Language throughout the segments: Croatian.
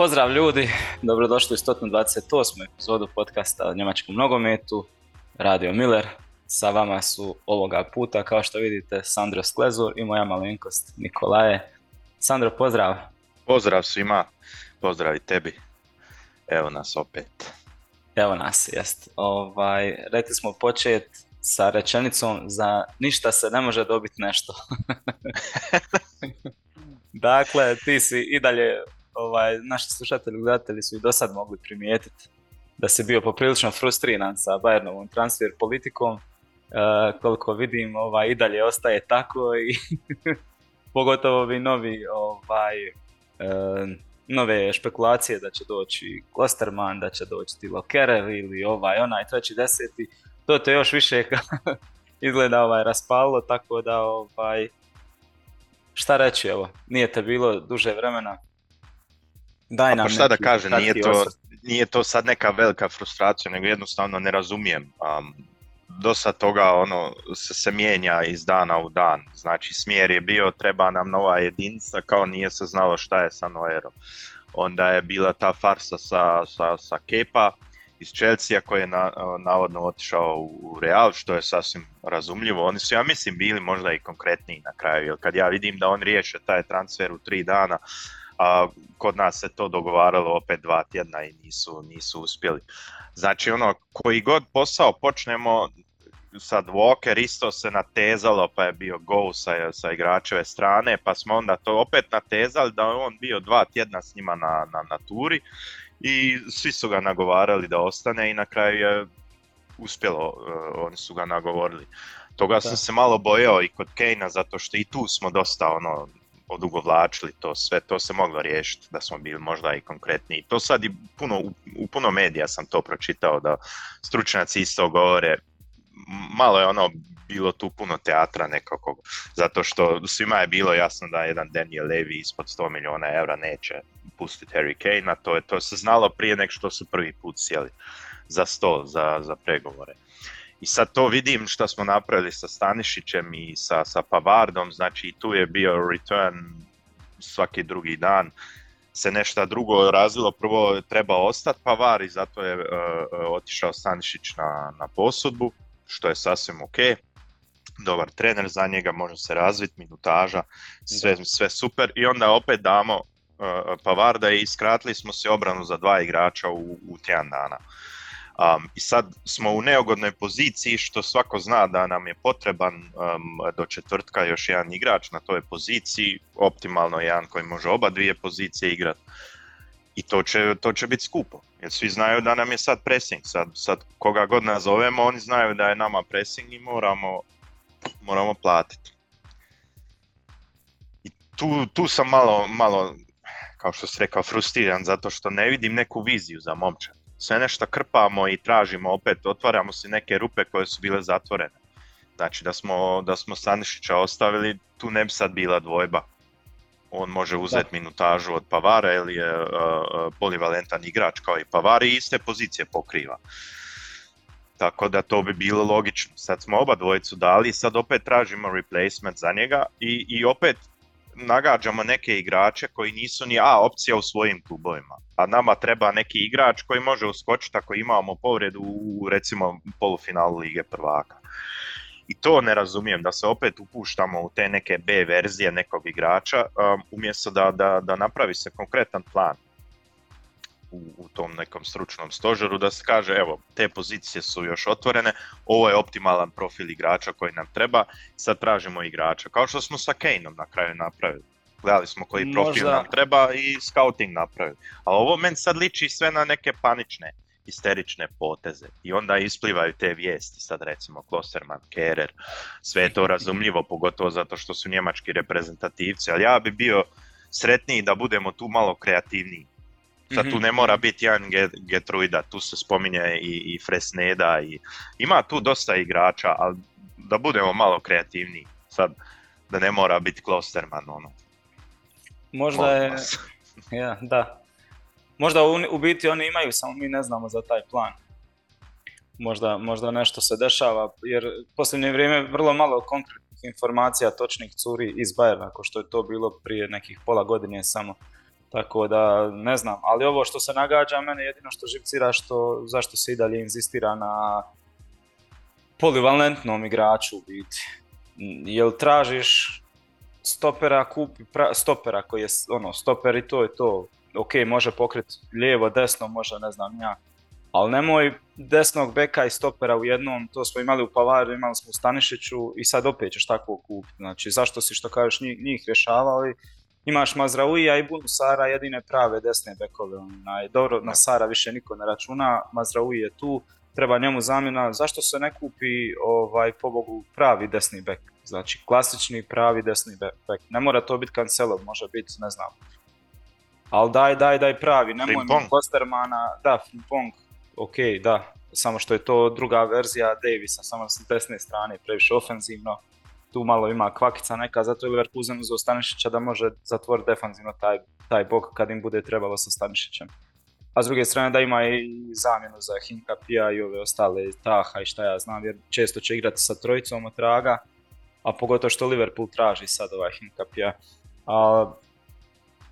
Pozdrav ljudi, dobrodošli u 128. epizodu podcasta o njemačkom nogometu, Radio Miller. Sa vama su ovoga puta, kao što vidite, Sandro Sklezur i moja malenkost Nikolaje. Sandro, pozdrav. Pozdrav svima, pozdrav i tebi. Evo nas opet. Evo nas, jest. Ovaj, rekli smo počet sa rečenicom za ništa se ne može dobiti nešto. dakle, ti si i dalje, ovaj, naši slušatelji gledatelji su i do sad mogli primijetiti da si bio poprilično frustriran sa Bayernovom transfer politikom. E, koliko vidim, ovaj, i dalje ostaje tako i pogotovo ovi novi ovaj, e, nove špekulacije da će doći Klosterman, da će doći Tilo Kerev ili ovaj onaj treći deseti, to te još više izgleda ovaj raspalo, tako da ovaj šta reći evo, nije te bilo duže vremena. Daj nam šta da kažem, nije to, nije to sad neka velika frustracija, nego jednostavno ne razumijem. Um, dosta toga ono se, se mijenja iz dana u dan. Znači smjer je bio treba nam nova jedinica kao nije se znalo šta je sa Noerom. Onda je bila ta farsa sa, sa, sa Kepa iz Chelsea koji je na, navodno otišao u Real što je sasvim razumljivo. Oni su ja mislim bili možda i konkretniji na kraju jer kad ja vidim da on riješe taj transfer u tri dana a kod nas se to dogovaralo opet dva tjedna i nisu, nisu uspjeli. Znači ono, koji god posao počnemo, sad Walker isto se natezalo pa je bio go sa, sa igračeve strane pa smo onda to opet natezali da je on bio dva tjedna s njima na, na, na turi i svi su ga nagovarali da ostane i na kraju je uspjelo, uh, oni su ga nagovorili. Toga da. sam se malo bojao i kod Kejna zato što i tu smo dosta ono odugovlačili to sve, to se moglo riješiti da smo bili možda i konkretniji. To sad i puno, u, u puno medija sam to pročitao da stručnjaci isto govore malo je ono bilo tu puno teatra nekako, zato što svima je bilo jasno da jedan Daniel Levy ispod 100 milijuna eura neće pustiti Harry Kane, a to, je, to se znalo prije nek što su prvi put sjeli za sto, za, za pregovore. I sad to vidim što smo napravili sa Stanišićem i sa, sa Pavardom, znači tu je bio return svaki drugi dan, se nešto drugo razvilo, prvo treba ostati Pavar i zato je uh, otišao Stanišić na, na posudbu, što je sasvim ok. Dobar trener za njega, može se razviti, minutaža, sve, sve super. I onda opet damo uh, Pavarda i skratili smo se obranu za dva igrača u, u tjedan dana. Um, I sad smo u neugodnoj poziciji što svako zna da nam je potreban um, do četvrtka još jedan igrač na toj poziciji, optimalno jedan koji može oba dvije pozicije igrati. I to će, to će biti skupo, jer svi znaju da nam je sad pressing, sad, sad koga god nazovemo, oni znaju da je nama pressing i moramo, moramo platiti. I tu, tu sam malo, malo, kao što si rekao, frustriran zato što ne vidim neku viziju za momčad. Sve nešto krpamo i tražimo opet, otvaramo si neke rupe koje su bile zatvorene. Znači da smo, da smo Stanišića ostavili, tu ne bi sad bila dvojba on može uzeti minutažu od Pavara ili je uh, polivalentan igrač kao i Pavari i iste pozicije pokriva. Tako da to bi bilo logično. Sad smo oba dvojicu dali, sad opet tražimo replacement za njega i, i opet nagađamo neke igrače koji nisu ni A opcija u svojim klubovima. A nama treba neki igrač koji može uskočiti ako imamo povredu u recimo polufinalu Lige prvaka. I to ne razumijem, da se opet upuštamo u te neke B verzije nekog igrača, um, umjesto da, da, da napravi se konkretan plan u, u tom nekom stručnom stožeru, da se kaže evo, te pozicije su još otvorene, ovo je optimalan profil igrača koji nam treba, sad tražimo igrača, kao što smo sa Kaneom na kraju napravili. Gledali smo koji profil Možda... nam treba i scouting napravili. A ovo meni sad liči sve na neke panične isterične poteze i onda isplivaju te vijesti, sad recimo Klosterman, Kerer, sve je to razumljivo, pogotovo zato što su njemački reprezentativci, ali ja bi bio sretniji da budemo tu malo kreativniji. Sad tu mhm. ne mora biti jedan Getruida, tu se spominje i, i Fresneda i ima tu dosta igrača, ali da budemo malo kreativniji. Sad da ne mora biti Klosterman ono. Možda je, ja, da, Možda u, u biti oni imaju, samo mi ne znamo za taj plan. Možda, možda nešto se dešava, jer posljednje vrijeme vrlo malo konkretnih informacija točnih curi iz Bayerna, ako što je to bilo prije nekih pola godine samo. Tako da ne znam, ali ovo što se nagađa mene jedino što živcira što zašto se i dalje inzistira na polivalentnom igraču u biti. Jel tražiš stopera, kupi stopera koji je ono, stoper i to je to. Ok, može pokriti lijevo, desno, može ne znam ja. Ali nemoj desnog beka i stopera u jednom, to smo imali u Pavaru, imali smo u Stanišiću i sad opet ćeš tako kupiti. Znači, zašto si što kažeš njih, njih? Imaš Mazrauija i Sara jedine prave desne bekove. Onaj, dobro, na Sara više niko ne računa, Mazraui je tu, treba njemu zamjena. Zašto se ne kupi ovaj, pobogu pravi desni bek? Znači, klasični pravi desni bek. Ne mora to biti Cancelo, može biti, ne znam. Ali daj, daj, daj pravi, nemoj mi Kostermana, da, Frimpong, ok, da, samo što je to druga verzija Davisa, samo s desne strane, previše ofenzivno, tu malo ima kvakica neka, zato je Leverkusen uzeo Stanišića da može zatvoriti defanzivno taj, taj bok kad im bude trebalo sa Stanišićem. A s druge strane da ima i zamjenu za Hinkapija i ove ostale Taha i šta ja znam, jer često će igrati sa trojicom od traga, a pogotovo što Liverpool traži sad ovaj Hinkapija. A,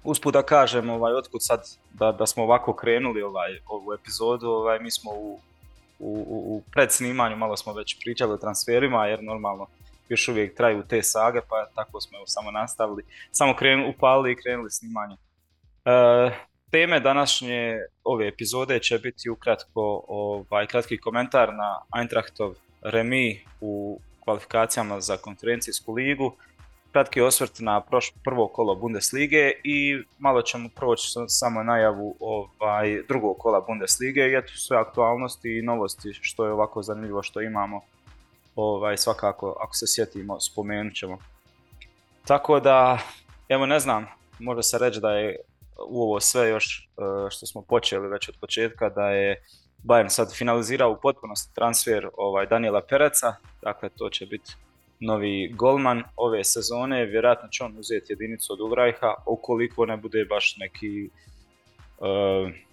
usput da kažem, ovaj, otkud sad da, da smo ovako krenuli ovaj, ovu epizodu, ovaj, mi smo u, u, u predsnimanju, malo smo već pričali o transferima, jer normalno još uvijek traju te sage, pa tako smo evo samo nastavili. Samo krenu, upali i krenuli snimanje. E, teme današnje ove epizode će biti ukratko ovaj, kratki komentar na Eintrachtov remi u kvalifikacijama za konferencijsku ligu, kratki osvrt na prvo kolo Bundeslige i malo ćemo proći samo najavu ovaj, drugog kola Bundeslige i eto sve aktualnosti i novosti što je ovako zanimljivo što imamo ovaj, svakako ako se sjetimo spomenut ćemo. Tako da, evo ne znam, može se reći da je u ovo sve još e, što smo počeli već od početka da je Bayern sad finalizirao u potpunosti transfer ovaj Daniela Pereca, dakle to će biti novi golman ove sezone, vjerojatno će on uzeti jedinicu od Ulrajha, ukoliko ne bude baš neki e,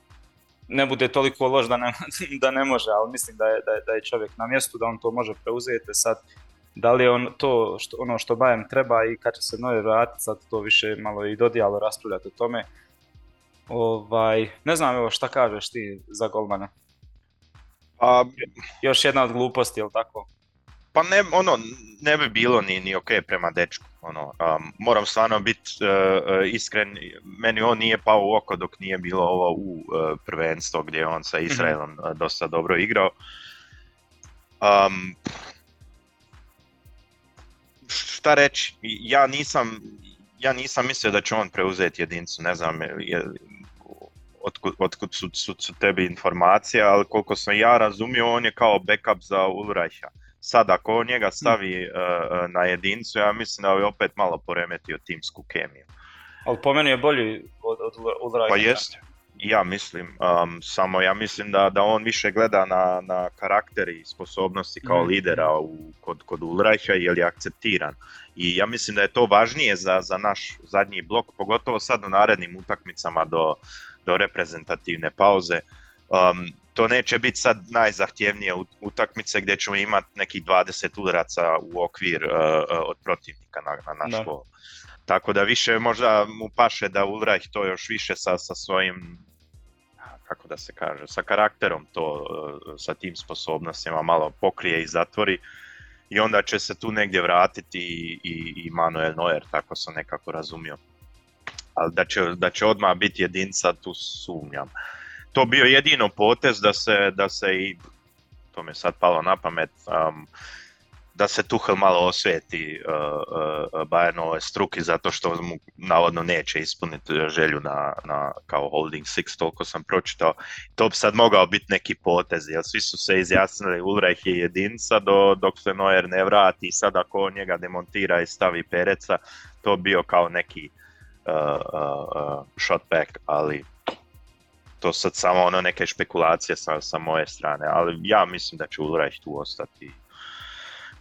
ne bude toliko loš da ne, da ne može, ali mislim da je, da, je, da je čovjek na mjestu, da on to može preuzeti. Sad, da li je on to što, ono što Bayern treba i kad će se novi vratiti, sad to više malo i dodijalo raspravljati o tome. Ovaj, ne znam evo šta kažeš ti za golmana. A, Još jedna od gluposti, jel tako? Pa ne, ono, ne bi bilo ni, ni ok prema dečku. Ono, um, moram stvarno biti uh, iskren, meni on nije pao u oko dok nije bilo ovo u uh, prvenstvo gdje je on sa mhm. Izraelom mm dosta dobro igrao. Um, šta reći, ja nisam, ja nisam mislio da će on preuzeti jedincu, ne znam je, otkud, otkud su, su, su tebi informacije, ali koliko sam ja razumio, on je kao backup za Ulrajša. Sad ako njega stavi uh, na jedincu, ja mislim da bi opet malo poremetio timsku kemiju. Ali po meni je bolji od, od Pa jest, ja mislim, um, samo ja mislim da, da on više gleda na, na karakter i sposobnosti kao mm. lidera u, kod, kod Ulrajha jer je akceptiran. I ja mislim da je to važnije za, za naš zadnji blok, pogotovo sad u narednim utakmicama do, do reprezentativne pauze. Um, to neće biti sad najzahtjevnije utakmice gdje ćemo imati nekih 20 udaraca u okvir uh, od protivnika na, na naš gol. Tako da više možda mu paše da Ulreich to još više sa, sa svojim kako da se kaže, sa karakterom to, uh, sa tim sposobnostima malo pokrije i zatvori i onda će se tu negdje vratiti i, i, i Manuel Neuer, tako sam nekako razumio. Ali da će, da će odmah biti jedinca, tu sumnjam to bio jedino potez da se, da se i, to mi je sad palo na pamet, um, da se Tuchel malo osvijeti uh, uh, Bayernove struki zato što mu navodno neće ispuniti želju na, na kao holding six, toliko sam pročitao. To bi sad mogao biti neki potez, jer svi su se izjasnili Ulreich je jedinca do, dok se Neuer ne vrati i sad ako njega demontira i stavi Pereca, to bio kao neki uh, uh, uh shot back, ali to sad samo ono neke špekulacije sa, sa moje strane, ali ja mislim da će Ulreich tu ostati.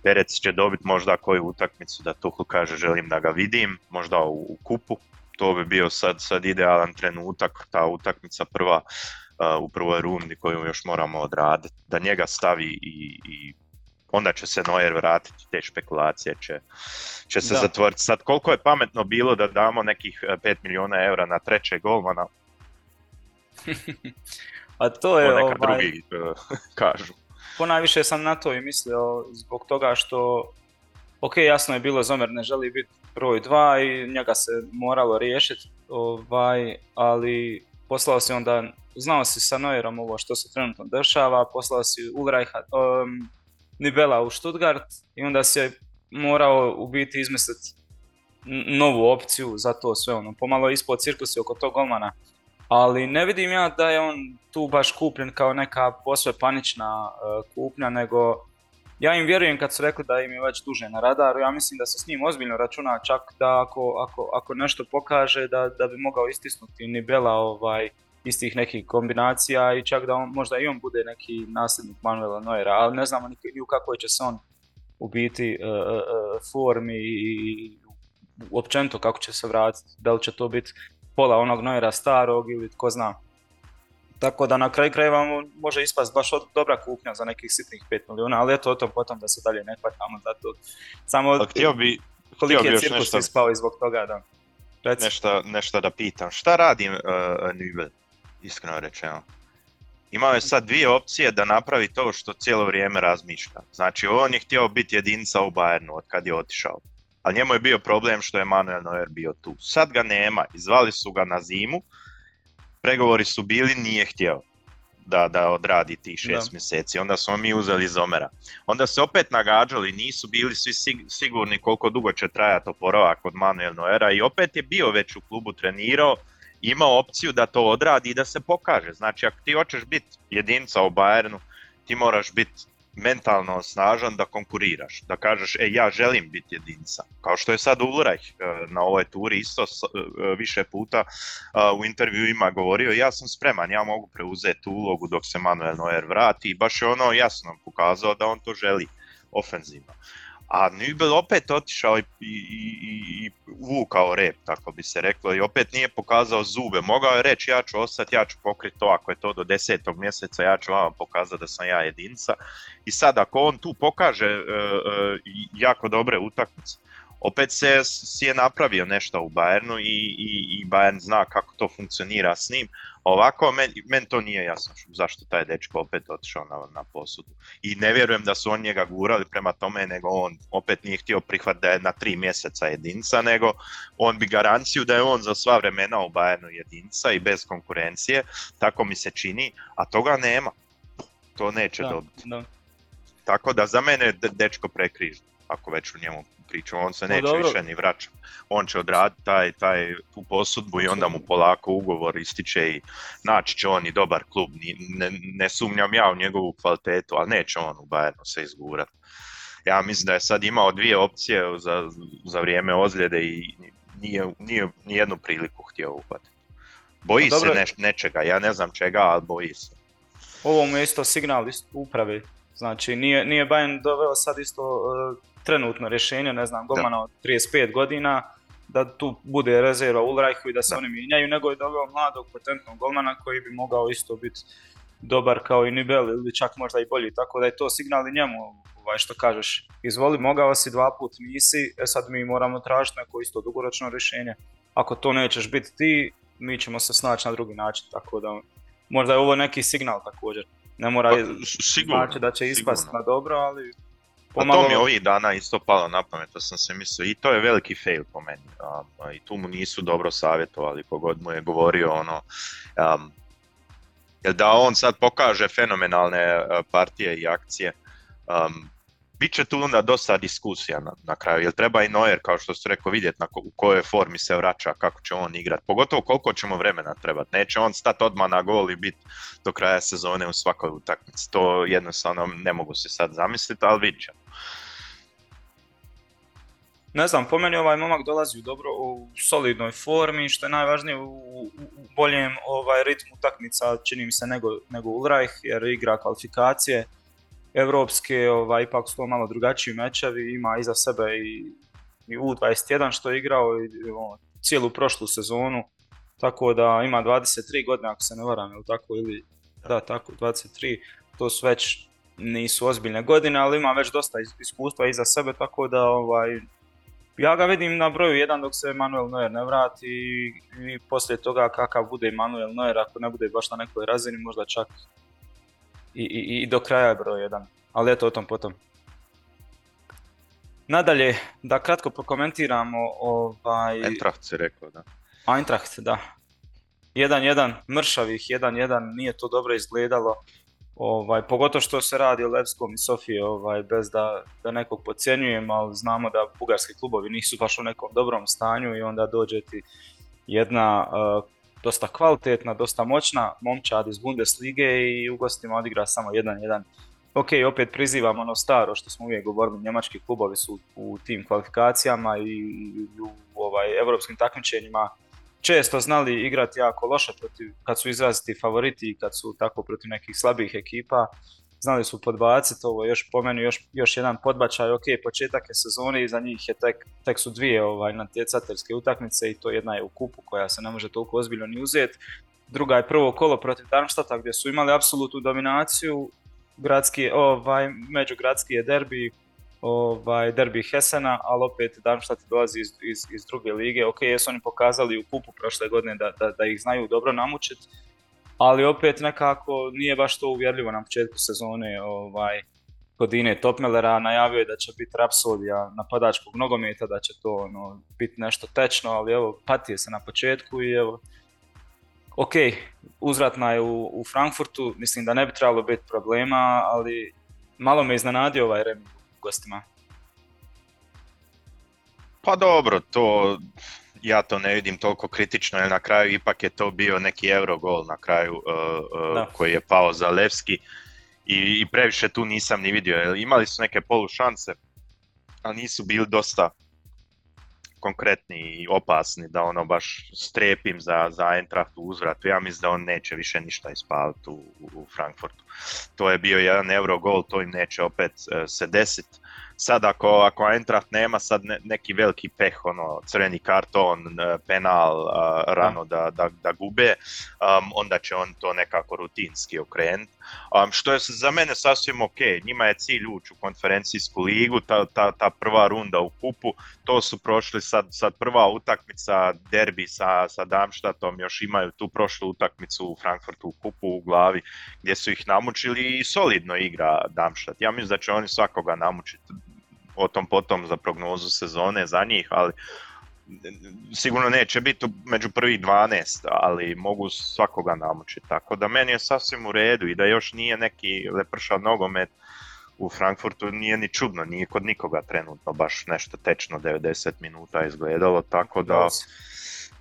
Perec će dobiti možda koju utakmicu da Tuchel kaže želim da ga vidim, možda u, u kupu, to bi bio sad, sad idealan trenutak, ta utakmica prva uh, u prvoj rundi koju još moramo odraditi, da njega stavi i, i onda će se Neuer vratiti, te špekulacije će, će se zatvoriti. Sad koliko je pametno bilo da damo nekih 5 e, milijuna eura na trećeg golmana? A to je... neka ovaj, drugi uh, kažu. Ponajviše sam na to i mislio zbog toga što ok, jasno je bilo Zomer ne želi biti broj 2 i njega se moralo riješiti, ovaj, ali poslao si onda, znao si sa Neuerom ovo što se trenutno dešava, poslao si Ulreicha, um, Nibela u Stuttgart i onda se morao u biti izmisliti novu opciju za to sve ono. Pomalo ispod cirkusi oko tog golmana. Ali ne vidim ja da je on tu baš kupljen kao neka posve panična uh, kupnja, nego ja im vjerujem kad su rekli da im je već duže na radaru, ja mislim da se s njim ozbiljno računa čak da ako, ako, ako nešto pokaže da, da bi mogao istisnuti Nibela ovaj, istih nekih kombinacija i čak da on, možda i on bude neki nasljednik Manuela Neuera, ali ne znamo ni, u kakvoj će se on u biti uh, uh, formi i općenito kako će se vratiti, da li će to biti pola onog Neuera starog ili tko zna. Tako da na kraju krajeva može ispast baš dobra kupnja za nekih sitnih 5 milijuna, ali eto o tom potom da se dalje ne hvatamo za to. Samo htio bi, koliki je cirkus nešto, ispao i zbog toga da. Nešto, nešto da pitam. Šta radi uh, Nübel, iskreno rečeno? Imao je sad dvije opcije da napravi to što cijelo vrijeme razmišlja. Znači on je htio biti jedinica u Bayernu od kad je otišao. Ali njemu je bio problem što je Manuel Neuer bio tu. Sad ga nema, izvali su ga na zimu, pregovori su bili, nije htio da, da odradi tih šest mjeseci. Onda smo mi uzeli Zomera. Onda se opet nagađali, nisu bili svi sigurni koliko dugo će trajati oporavak od Manuel Noera i opet je bio već u klubu trenirao, imao opciju da to odradi i da se pokaže. Znači ako ti hoćeš biti jedinca u Bayernu, ti moraš biti mentalno snažan da konkuriraš, da kažeš e ja želim biti jedinca. Kao što je sad Ulreich e, na ovoj turi isto e, više puta e, u intervjuima govorio ja sam spreman, ja mogu preuzeti ulogu dok se Manuel Neuer vrati i baš je ono jasno pokazao da on to želi ofenzivno. A Nübel opet otišao i, i, i, i vukao rep, tako bi se reklo, i opet nije pokazao zube. Mogao je reći ja ću ostati, ja ću pokriti to, ako je to do desetog mjeseca, ja ću vama pokazati da sam ja jedinca. I sad ako on tu pokaže uh, uh, jako dobre utakmice, opet se si je napravio nešto u Bayernu i, i, i Bayern zna kako to funkcionira s njim. Ovako, meni men to nije jasno zašto taj dečko opet otišao na, na posudu. I ne vjerujem da su on njega gurali prema tome, nego on opet nije htio prihvat da je na tri mjeseca jedinca, nego on bi garanciju da je on za sva vremena u Bayernu jedinca i bez konkurencije, tako mi se čini, a toga nema. To neće dobiti. Tako da za mene je dečko prekrižno, ako već u njemu pričam, on se neće više ni vraća. On će odraditi taj, taj, tu posudbu i onda mu polako ugovor ističe i naći će on i dobar klub. Ne, ne sumnjam ja u njegovu kvalitetu, ali neće on u Bayernu se izgurati. Ja mislim da je sad imao dvije opcije za, za vrijeme ozljede i nije, nije nijednu priliku htio uhvatiti. Boji se ne, nečega, ja ne znam čega, ali boji se. Ovo mu je isto signal uprave. Znači, nije, nije Bayern doveo sad isto uh, trenutno rješenje, ne znam, golmana od 35 godina, da tu bude rezerva Ulrajhu i da se oni mijenjaju, nego je doveo mladog potentnog golmana koji bi mogao isto biti dobar kao i Nibel ili čak možda i bolji, tako da je to signal i njemu ovaj, što kažeš, izvoli, mogao si dva put nisi, e sad mi moramo tražiti neko isto dugoročno rješenje. Ako to nećeš biti ti, mi ćemo se snaći na drugi način, tako da možda je ovo neki signal također. Ne mora pa, znači da će ispast na dobro, ali Pomalo... A to mi ovih dana isto palo na pamet, to sam se mislio, i to je veliki fail po meni. Um, I tu mu nisu dobro savjetovali, kogod mu je govorio ono, um, jer da on sad pokaže fenomenalne uh, partije i akcije, um, bit će tu onda dosta diskusija na, na kraju, jer treba i Neuer, kao što ste rekao, vidjeti na ko, u kojoj formi se vraća, kako će on igrati, pogotovo koliko ćemo vremena trebati. Neće on stati odmah na gol i biti do kraja sezone u svakoj utakmici. To jednostavno ne mogu se sad zamisliti, ali vidit ćemo. Ne znam, po meni ovaj momak dolazi u dobro, u solidnoj formi, što je najvažnije u, u, boljem ovaj, ritmu utakmica, čini mi se, nego, nego Ulreich, jer igra kvalifikacije evropske, ovaj, ipak su to malo drugačiji mečevi, ima iza sebe i, i U21 što je igrao i, ono, cijelu prošlu sezonu, tako da ima 23 godine ako se ne varam, ili tako, ili da, tako, 23, to su već nisu ozbiljne godine, ali ima već dosta iskustva iza sebe, tako da ovaj, ja ga vidim na broju jedan dok se Manuel Neuer ne vrati i, poslije toga kakav bude Manuel Neuer, ako ne bude baš na nekoj razini, možda čak i, i, i do kraja je broj jedan. Ali eto o tom potom. Nadalje, da kratko prokomentiramo ovaj... Eintracht se rekao, da. Eintracht, da. 1-1, mršavih 1-1, nije to dobro izgledalo. Ovaj, pogotovo što se radi o Levskom i Sofiji, ovaj, bez da, da nekog podcjenjujem, ali znamo da bugarski klubovi nisu baš u nekom dobrom stanju i onda dođe ti jedna uh, dosta kvalitetna, dosta moćna momčad iz Bundeslige i u gostima odigra samo 1-1. Ok, opet prizivam ono staro što smo uvijek govorili, njemački klubovi su u tim kvalifikacijama i u ovaj, evropskim takmičenjima često znali igrati jako loše protiv, kad su izraziti favoriti i kad su tako protiv nekih slabih ekipa. Znali su podbaciti, ovo još po meni još, još jedan podbačaj, ok, početak je sezone i za njih je tek, tek su dvije ovaj, natjecateljske utakmice i to jedna je u kupu koja se ne može toliko ozbiljno ni uzeti. Druga je prvo kolo protiv Darmstadta gdje su imali apsolutnu dominaciju, gradski, ovaj, međugradski je derbi, ovaj, derbi Hesena, ali opet Darmstadt dolazi iz, iz, iz druge lige. Ok, jesu oni pokazali u kupu prošle godine da, da, da ih znaju dobro namučiti, ali opet nekako nije baš to uvjerljivo na početku sezone. Ovaj, kod Ine Topmelera najavio je da će biti rapsodija napadačkog nogometa, da će to ono, biti nešto tečno, ali evo, patije se na početku i evo, ok, uzvratna je u, u Frankfurtu, mislim da ne bi trebalo biti problema, ali malo me iznenadio ovaj remi gostima? Pa dobro, to ja to ne vidim toliko kritično, jer na kraju ipak je to bio neki Eurogol na kraju uh, uh, koji je pao za Levski i, i previše tu nisam ni vidio. Imali su neke polu šanse, ali nisu bili dosta konkretni i opasni da ono baš strepim za, za Eintracht u uzvratu. Ja mislim da on neće više ništa ispaliti u, u Frankfurtu. To je bio jedan euro gol, to im neće opet uh, se desiti sad ako, ako Eintracht nema sad neki veliki peh, ono, crveni karton, e, penal rano da, da, da gube, um, onda će on to nekako rutinski okrenuti. Um, što je za mene sasvim ok, njima je cilj ući u konferencijsku ligu, ta, ta, ta prva runda u kupu, to su prošli sad, sad prva utakmica, derbi sa, sa Darmstadtom, još imaju tu prošlu utakmicu u Frankfurtu u kupu u glavi, gdje su ih namučili i solidno igra Darmstadt. Ja mislim da će oni svakoga namučiti o tom potom za prognozu sezone za njih, ali sigurno neće biti među prvih 12, ali mogu svakoga namučiti. Tako da meni je sasvim u redu i da još nije neki lepršav nogomet u Frankfurtu nije ni čudno, nije kod nikoga trenutno baš nešto tečno 90 minuta izgledalo, tako da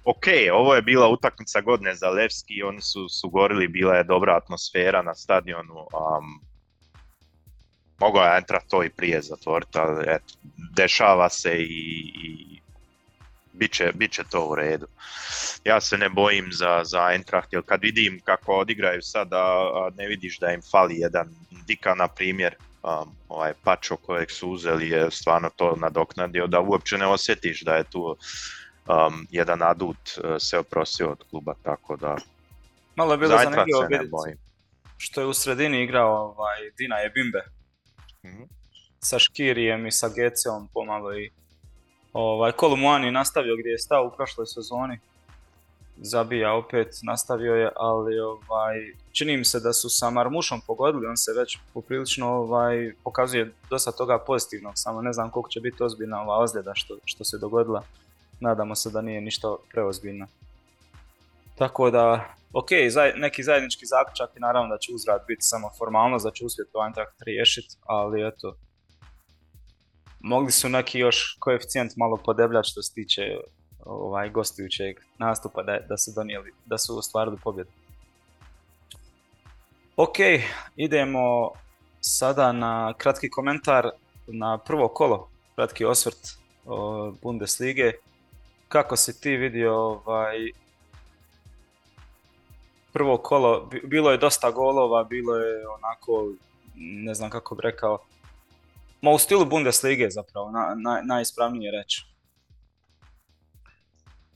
ok, ovo je bila utakmica godine za Levski, oni su, su gorili, bila je dobra atmosfera na stadionu, um, mogao je Eintracht to i prije zatvoriti, ali eto, dešava se i, i bit, će, bit će to u redu. Ja se ne bojim za, za Eintracht, jer kad vidim kako odigraju sad, a, ne vidiš da im fali jedan Dika, na primjer, um, ovaj pačo kojeg su uzeli je stvarno to nadoknadio, da uopće ne osjetiš da je tu um, jedan adut uh, se oprosio od kluba, tako da Malo je bilo zanimljivo vidjeti što je u sredini igrao ovaj, Dina je Mm sa Škirijem i sa Geceom pomalo i ovaj, Kolumuani nastavio gdje je stao u prošloj sezoni. Zabija opet, nastavio je, ali ovaj, čini mi se da su sa Marmušom pogodili, on se već poprilično ovaj, pokazuje dosta toga pozitivnog, samo ne znam koliko će biti ozbiljna ova ozljeda što, što se dogodila. Nadamo se da nije ništa preozbiljno. Tako da, ok, neki zajednički zaključak i naravno da će uzrad biti samo formalnost, da će uspjeti Eintracht riješiti, ali eto, mogli su neki još koeficijent malo podebljati što se tiče ovaj gostujućeg nastupa da, da su donijeli, da su ostvarili pobjedu. Ok, idemo sada na kratki komentar na prvo kolo, kratki osvrt Bundeslige. Kako si ti vidio ovaj, prvo kolo, bilo je dosta golova, bilo je onako, ne znam kako bi rekao, ma u stilu Bundeslige zapravo, na, na, najispravnije reći.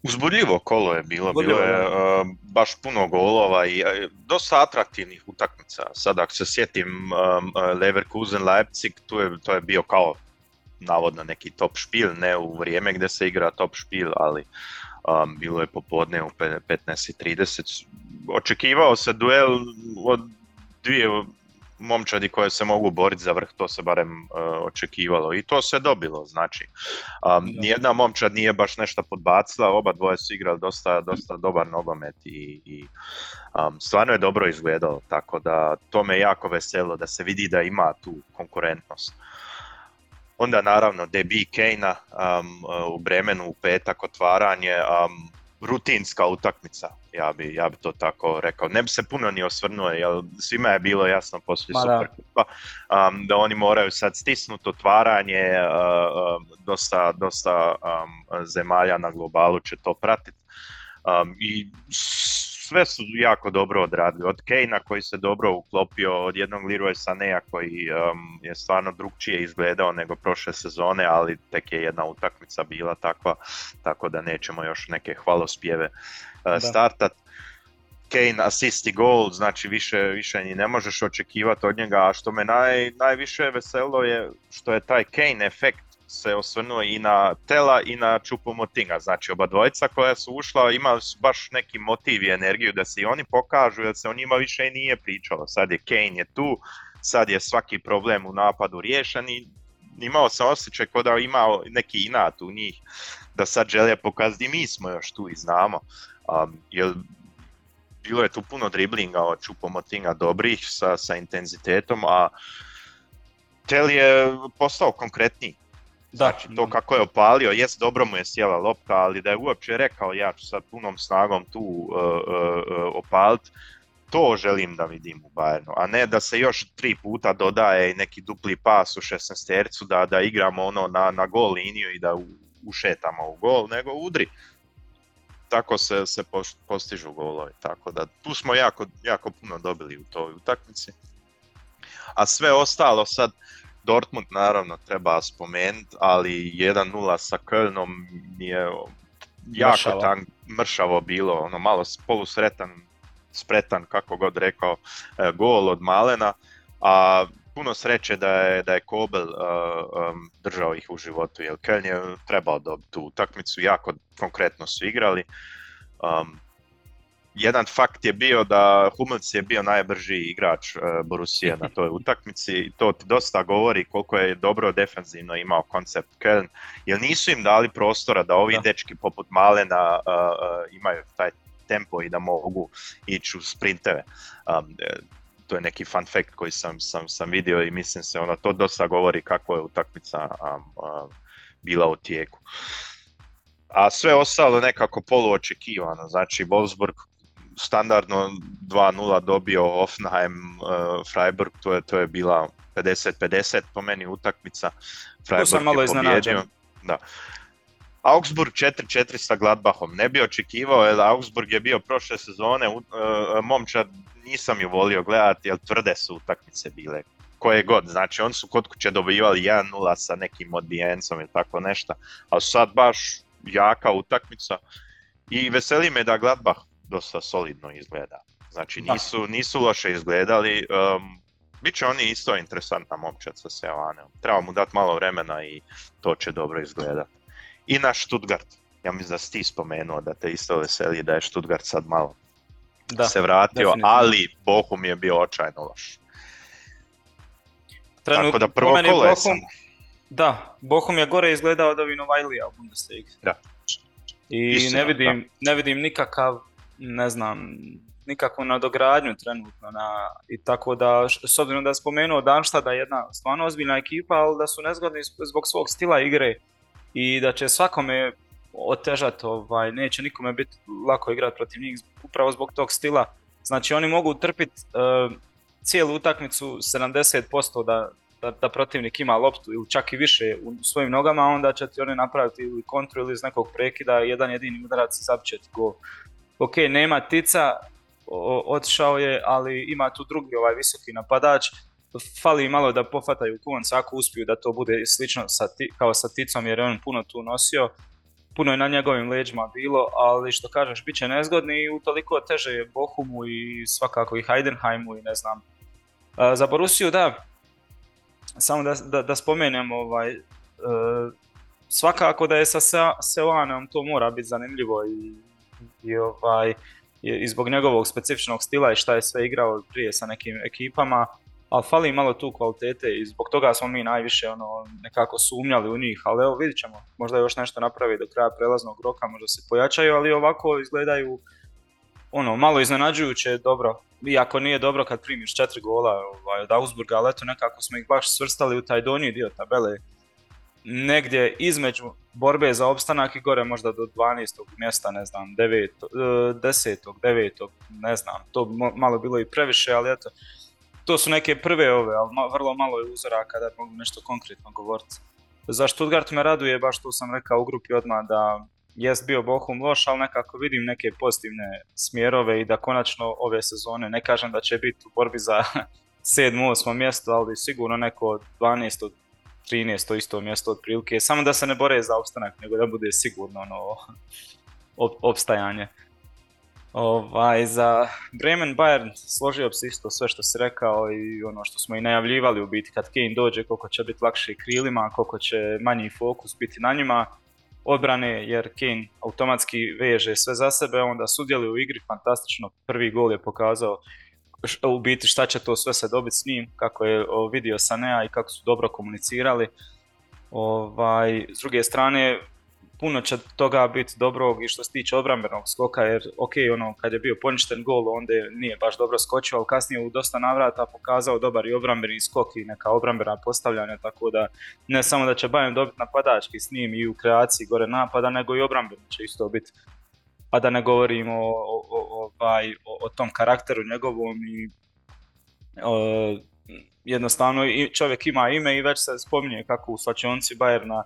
Uzbudljivo kolo je bilo, bilo je uh, baš puno golova i uh, dosta atraktivnih utakmica. Sad ako se sjetim um, Leverkusen Leipzig, tu je, to je bio kao navodno neki top špil, ne u vrijeme gdje se igra top špil, ali um, bilo je popodne u 15.30. Očekivao se duel od dvije momčadi koje se mogu boriti za vrh, to se barem uh, očekivalo i to se dobilo, znači. Um, nijedna momčad nije baš nešto podbacila, oba dvoje su igrali dosta, dosta dobar nogomet i, i um, stvarno je dobro izgledalo, tako da to me jako veselo da se vidi da ima tu konkurentnost. Onda naravno debi Kejna um, u Bremenu u petak otvaranje, um, rutinska utakmica, ja bi, ja bi to tako rekao. Ne bi se puno ni osvrnuo, jer svima je bilo jasno poslije Superkupa um, da oni moraju sad stisnuti otvaranje, uh, dosta, dosta um, zemalja na globalu će to pratiti. Um, I sve su jako dobro odradili. Od Kejna koji se dobro uklopio, od jednog Leroy Sanea koji um, je stvarno drugčije izgledao nego prošle sezone, ali tek je jedna utakmica bila takva, tako da nećemo još neke hvalospjeve uh, startat. Kane assist i gol, znači više, više ni ne možeš očekivati od njega, a što me naj, najviše veselo je što je taj Kane efekt se osvrnuo i na Tela i na Čupu Motinga. Znači oba dvojica koja su ušla imali su baš neki motiv i energiju da se i oni pokažu jer se o njima više i nije pričalo. Sad je Kane je tu, sad je svaki problem u napadu riješen i imao sam osjećaj kao da imao neki inat u njih da sad žele pokazati mi smo još tu i znamo. Um, jer bilo je tu puno driblinga od Motinga dobrih sa, sa intenzitetom, a Tel je postao konkretniji Znači, to kako je opalio, jest dobro mu je sjela lopta, ali da je uopće rekao ja ću sad punom snagom tu uh, uh, opalit, to želim da vidim u Bayernu, a ne da se još tri puta dodaje neki dupli pas u 16 tercu, da, da igramo ono na, na gol liniju i da ušetamo u gol, nego udri. Tako se, se postižu golovi, tako da tu smo jako, jako puno dobili u toj utakmici. A sve ostalo sad, Dortmund naravno treba spomenuti, ali 1-0 sa Kölnom je jako mršavo. Tank, mršavo bilo, ono malo polusretan, spretan, kako god rekao, e, gol od Malena, a puno sreće da je, da je Kobel uh, držao ih u životu, jer Köln je trebao dobiti tu utakmicu, jako konkretno su igrali. Um, jedan fakt je bio da Hummels je bio najbrži igrač uh, Borussia na toj utakmici i to dosta govori koliko je dobro defensivno imao koncept Köln, jer nisu im dali prostora da ovi dečki poput Malena uh, uh, imaju taj tempo i da mogu ići u sprinteve. Um, to je neki fun fact koji sam, sam, sam vidio i mislim se ono to dosta govori kako je utakmica um, bila u tijeku. A sve ostalo nekako poluočekivano, znači Wolfsburg standardno 2-0 dobio Offenheim uh, Freiburg, to je, to je bila 50-50 po meni utakmica. Freiburg sam malo iznenađen. Da. Augsburg 4-4 sa Gladbachom. Ne bi očekivao, jer Augsburg je bio prošle sezone, uh, momčad nisam ju volio gledati, jer tvrde su utakmice bile. Koje god, znači oni su kod kuće dobivali 1-0 sa nekim odbijencom ili tako nešto, ali sad baš jaka utakmica. I veseli me da Gladbach dosta solidno izgleda. Znači nisu, nisu loše izgledali, um, bit će oni isto interesantna momčad sa Sevaneom. Treba mu dati malo vremena i to će dobro izgledati. I naš Stuttgart, ja mislim da si ti spomenuo da te isto veseli da je Stuttgart sad malo da, se vratio, ali Bohum je bio očajno loš. Tako da prvo kolo je Da, Bohum je gore izgledao od ovih Novajlija u Bundesliga. Da. I ne vidim, ne vidim nikakav ne znam, nikakvu nadogradnju trenutno na, i tako da, s obzirom da je spomenuo Danšta da je jedna stvarno ozbiljna ekipa, ali da su nezgodni zbog svog stila igre i da će svakome otežati, ovaj, neće nikome biti lako igrati protiv njih upravo zbog tog stila. Znači oni mogu trpiti uh, cijelu utakmicu 70% da, da, da, protivnik ima loptu ili čak i više u svojim nogama, onda će ti oni napraviti ili kontru ili iz nekog prekida jedan jedini udarac i zapćeti gol ok, nema Tica, otišao je, ali ima tu drugi ovaj visoki napadač, fali malo da pofataju konca ako uspiju da to bude slično sa kao sa Ticom jer je on puno tu nosio. puno je na njegovim leđima bilo, ali što kažeš, bit će nezgodni i utoliko teže je Bohumu i svakako i Heidenheimu i ne znam. Za Borusiju da, samo da, da, da spomenem ovaj, e, svakako da je sa Seoanom to mora biti zanimljivo i, i, ovaj, i zbog njegovog specifičnog stila i šta je sve igrao prije sa nekim ekipama, ali fali malo tu kvalitete i zbog toga smo mi najviše ono, nekako sumnjali u njih, ali evo vidit ćemo, možda još nešto napravi do kraja prelaznog roka, možda se pojačaju, ali ovako izgledaju ono, malo iznenađujuće dobro, iako nije dobro kad primiš četiri gola ovaj, od Augsburga, ali eto nekako smo ih baš svrstali u taj donji dio tabele, negdje između borbe za opstanak i gore možda do 12. mjesta, ne znam, 9, 10. 9. ne znam, to malo bilo i previše, ali eto, to su neke prve ove, ali vrlo malo je uzoraka da mogu nešto konkretno govoriti. Za Stuttgart me raduje, baš tu sam rekao u grupi odmah da jest bio Bohum loš, ali nekako vidim neke pozitivne smjerove i da konačno ove sezone, ne kažem da će biti u borbi za 7. 8. mjesto, ali sigurno neko 12. 13. isto mjesto otprilike, samo da se ne bore za opstanak, nego da bude sigurno ono, opstajanje. Ovaj, za Bremen Bayern složio bi se isto sve što si rekao i ono što smo i najavljivali u biti kad Kane dođe koliko će biti lakše krilima, koliko će manji fokus biti na njima odbrane jer Kane automatski veže sve za sebe, onda sudjeluje u igri fantastično, prvi gol je pokazao u biti šta će to sve se dobiti s njim, kako je vidio Sanea i kako su dobro komunicirali. Ovaj, s druge strane, puno će toga biti dobrog i što se tiče obrambenog skoka, jer ok, ono, kad je bio poništen gol, onda nije baš dobro skočio, ali kasnije u dosta navrata pokazao dobar i obrambeni skok i neka obrambena postavljanja, tako da ne samo da će Bayern dobiti napadački s njim i u kreaciji gore napada, nego i obrambeni će isto biti. A da ne govorimo o, o, ovaj, o, tom karakteru njegovom i jednostavno čovjek ima ime i već se spominje kako u svačionci Bayerna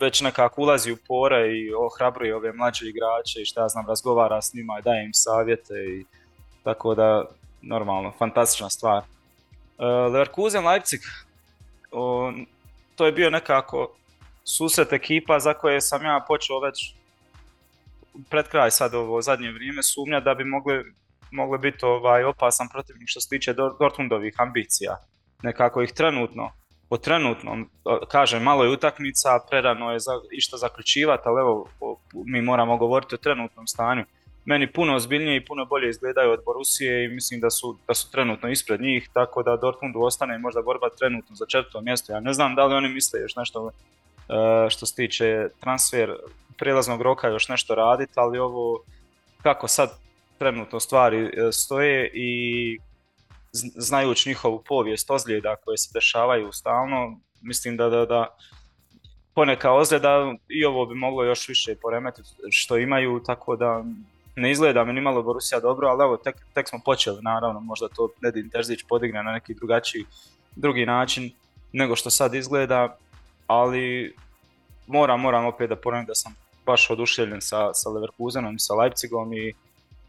već nekako ulazi u pore i ohrabruje ove mlađe igrače i šta znam, razgovara s njima i daje im savjete i tako da normalno, fantastična stvar. Uh, Leverkusen Leipzig, to je bio nekako susret ekipa za koje sam ja počeo već pred kraj sad ovo zadnje vrijeme sumnja da bi mogli, mogli biti ovaj opasan protivnik što se tiče Dortmundovih ambicija. Nekako ih trenutno po trenutnom, kažem, malo je utakmica, prerano je za, išta zaključivati, ali evo, mi moramo govoriti o trenutnom stanju. Meni puno ozbiljnije i puno bolje izgledaju od Borusije i mislim da su, da su trenutno ispred njih, tako da Dortmundu ostane možda borba trenutno za četvrto mjesto. Ja ne znam da li oni misle još nešto što se tiče transfer prijelaznog roka još nešto raditi, ali ovo kako sad trenutno stvari e, stoje i znajući njihovu povijest ozljeda koje se dešavaju stalno, mislim da, da, da poneka ozljeda i ovo bi moglo još više poremetiti što imaju, tako da ne izgleda mi ni malo Borussia dobro, ali evo tek, tek smo počeli naravno, možda to Nedin Terzić podigne na neki drugačiji, drugi način nego što sad izgleda, ali moram, moram opet da ponovim da sam baš oduševljen sa, sa Leverkusenom i sa Leipzigom i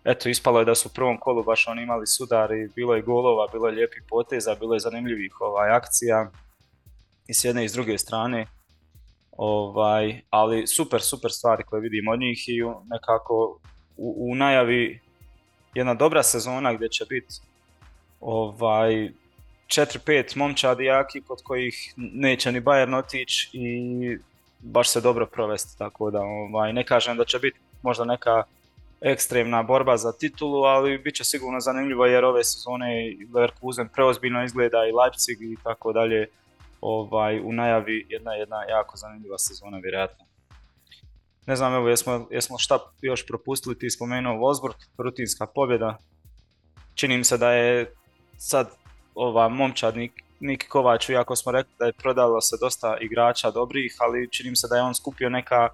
eto, ispalo je da su u prvom kolu baš oni imali sudar i bilo je golova, bilo je lijepih poteza, bilo je zanimljivih ovaj, akcija i s jedne i s druge strane. Ovaj, ali super, super stvari koje vidimo od njih i nekako u, u najavi jedna dobra sezona gdje će biti ovaj, 4-5 momčadi jaki kod kojih neće ni Bayern otići i baš se dobro provesti, tako da ovaj, ne kažem da će biti možda neka ekstremna borba za titulu, ali bit će sigurno zanimljivo jer ove sezone Leverkusen preozbiljno izgleda i Leipzig i tako dalje ovaj, u najavi jedna jedna jako zanimljiva sezona vjerojatno. Ne znam, evo, jesmo, jesmo šta još propustili, ti spomenuo Wolfsburg, rutinska pobjeda. Čini mi se da je sad ova momčad Nik, Kovač, iako smo rekli da je prodalo se dosta igrača dobrih, ali čini se da je on skupio neka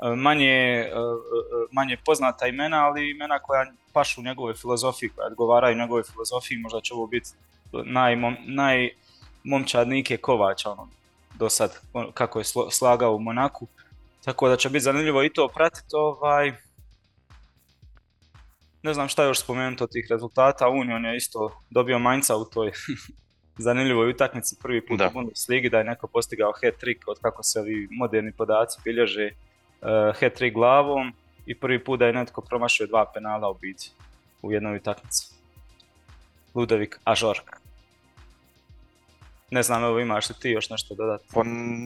E, manje, e, e, manje poznata imena, ali imena koja pašu u njegove filozofiji, koja odgovaraju njegove filozofiji, možda će ovo biti najmom, najmomčadnike Kovača ono, do sad, ono, kako je slagao u Monaku. Tako da će biti zanimljivo i to pratiti. Ovaj, ne znam šta još spomenuti od tih rezultata. Union je isto dobio manjca u toj zanimljivoj utakmici prvi put u Bundesligi da je neko postigao hat-trick od kako se ovi moderni podaci bilježe uh, hat-trick glavom i prvi put da je netko promašio dva penala u biti u jednoj utakmici. Ludovik Ažork. Ne znam, evo imaš li ti još nešto dodati? Pa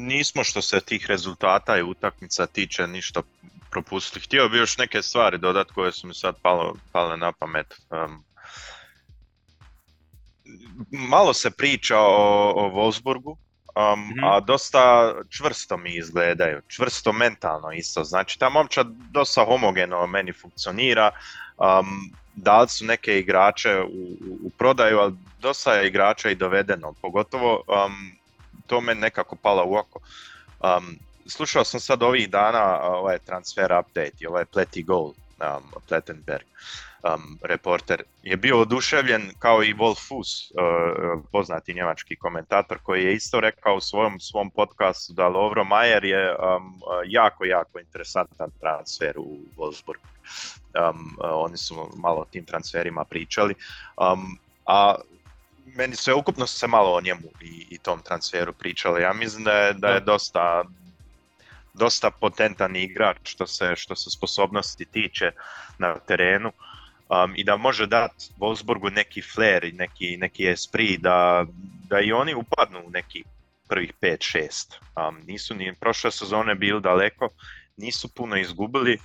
nismo što se tih rezultata i utakmica tiče ništa propustili. Htio bi još neke stvari dodati koje su mi sad palo, pale na pamet. Um, malo se priča o, o Wolfsburgu, um, mhm. a dosta čvrsto mi izgledaju, čvrsto mentalno isto. Znači ta momčad dosta homogeno meni funkcionira, um, dali su neke igrače u, u, prodaju, ali dosta je igrača i dovedeno, pogotovo um, to me nekako pala u oko. Um, slušao sam sad ovih dana ovaj transfer update i ovaj pleti goal um, Plettenberg um, reporter je bio oduševljen kao i Wolf Fuss, uh, poznati njemački komentator koji je isto rekao u svojom svom podcastu da Lovro Majer je um, jako, jako interesantan transfer u Wolfsburg. Um, oni su malo o tim transferima pričali. Um, a meni se ukupno se malo o njemu i, i tom transferu pričali. Ja mislim da je, da je dosta, dosta potentan igrač što se, što se sposobnosti tiče na terenu um, i da može dati Wolfsburgu neki flair i neki, neki esprit da, da i oni upadnu u neki prvih 5-6. Um, nisu ni prošle sezone bili daleko, nisu puno izgubili,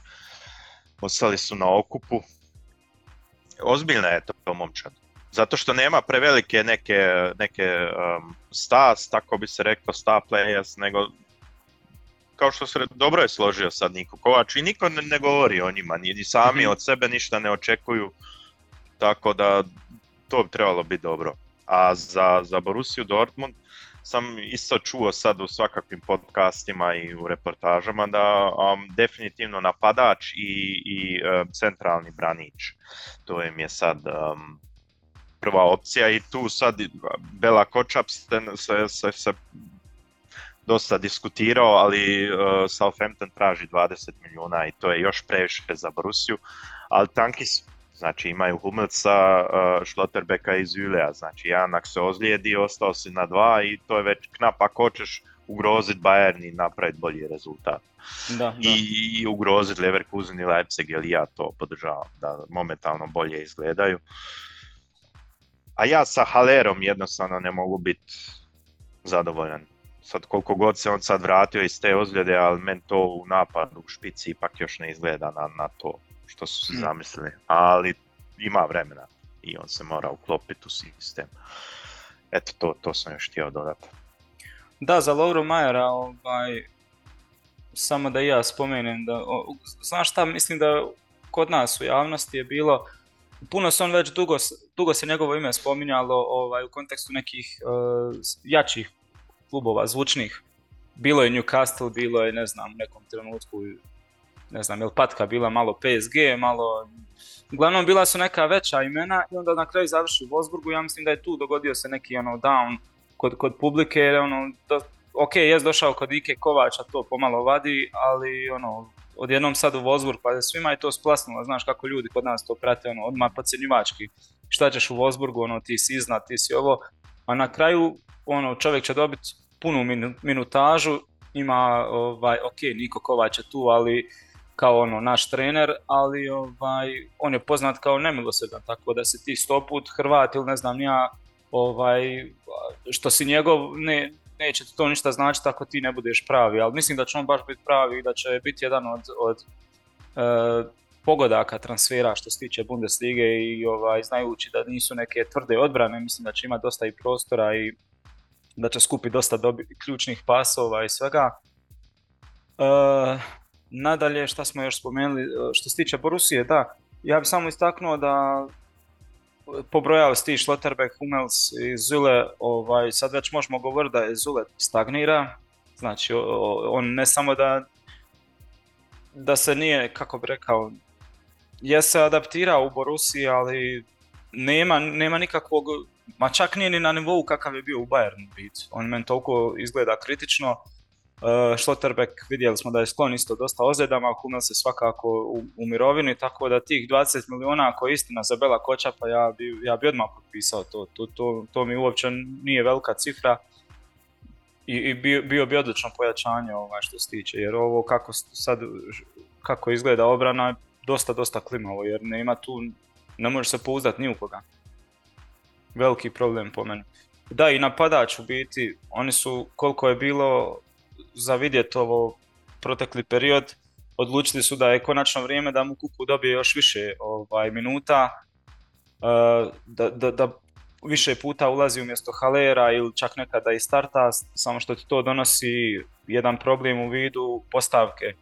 ostali su na okupu. Ozbiljna je to momčad. Zato što nema prevelike neke, neke um, stas, tako bi se reklo, star players, nego kao što se dobro je složio sad Niko Kovač i niko ne, ne govori o njima, ni sami mhm. od sebe ništa ne očekuju, tako da to bi trebalo biti dobro. A za, za Borussiju Dortmund sam isto čuo sad u svakakvim podcastima i u reportažama da um, definitivno napadač i, i um, centralni branič. To im je sad um, prva opcija i tu sad Bela Kočap se, se, se dosta diskutirao, ali uh, Southampton traži 20 milijuna i to je još previše za Borusiju, ali tanki. Znači imaju Hummelsa, uh, Schlotterbecka i Zülea, znači jedan ako se ozlijedi, ostao si na dva i to je već knap ako hoćeš ugroziti Bayern i napraviti bolji rezultat. Da, da. I, I ugroziti Leverkusen i Leipzig, jer ja to podržavam, da momentalno bolje izgledaju. A ja sa Halerom jednostavno ne mogu biti zadovoljan sad koliko god se on sad vratio iz te ozljede, ali meni to u napadu u špici ipak još ne izgleda na, na to što su se hmm. zamislili. Ali ima vremena i on se mora uklopiti u sistem. Eto, to, to sam još htio dodati. Da, za Lauro Majera, ovaj, samo da i ja spomenem, da, o, znaš šta, mislim da kod nas u javnosti je bilo, puno se on već dugo, dugo se njegovo ime spominjalo ovaj, u kontekstu nekih uh, jačih klubova zvučnih. Bilo je Newcastle, bilo je, ne znam, u nekom trenutku, ne znam, je Patka bila malo PSG, malo... Uglavnom bila su neka veća imena i onda na kraju završi u Wolfsburgu, ja mislim da je tu dogodio se neki ono down kod, kod publike, jer ono, do, ok, jes došao kod Ike Kovača, to pomalo vadi, ali ono, odjednom sad u Wolfsburg, pa svima je to splasnulo, znaš kako ljudi kod nas to prate, ono, odmah podcjenjivački, šta ćeš u Wolfsburgu, ono, ti si iznad, ti si ovo, a na kraju, ono, čovjek će dobiti punu minutažu, ima, ovaj, ok, Niko Kovač je tu, ali kao ono naš trener, ali ovaj, on je poznat kao nemilosredan, tako da se ti sto put Hrvat ili ne znam ja, ovaj, što si njegov, ne, neće to ništa značiti ako ti ne budeš pravi, ali mislim da će on baš biti pravi i da će biti jedan od, od e, pogodaka transfera što se tiče Bundeslige i ovaj, znajući da nisu neke tvrde odbrane, mislim da će imati dosta i prostora i da će skupiti dosta dobi, ključnih pasova i svega. E, nadalje, šta smo još spomenuli, e, što se tiče Borusije, da, ja bih samo istaknuo da pobrojao si ti Schlotterbeck, Hummels i Zule, ovaj, sad već možemo govoriti da je Zule stagnira, znači on ne samo da da se nije, kako bi rekao, je se adaptirao u Borusiji, ali nema, nema nikakvog ma čak nije ni na nivou kakav je bio u Bayernu bit. On meni toliko izgleda kritično Uh, Schlotterbeck vidjeli smo da je sklon isto dosta ozljedama, Hummel se svakako u, u mirovini, tako da tih 20 milijuna ako je istina za Bela Koća, pa ja bi, ja bi odmah potpisao to. To, to, to mi uopće nije velika cifra i, i bio, bio bi odlično pojačanje ovaj, što se tiče, jer ovo kako sad kako izgleda obrana dosta, dosta klimavo, jer nema tu, ne može se pouzdati ni u koga. Veliki problem po meni. Da, i napadač u biti, oni su, koliko je bilo za vidjeti ovo protekli period, odlučili su da je konačno vrijeme da mu Kuku dobije još više ovaj, minuta, uh, da, da, da više puta ulazi umjesto Halera ili čak nekada i starta, samo što ti to donosi jedan problem u vidu postavke.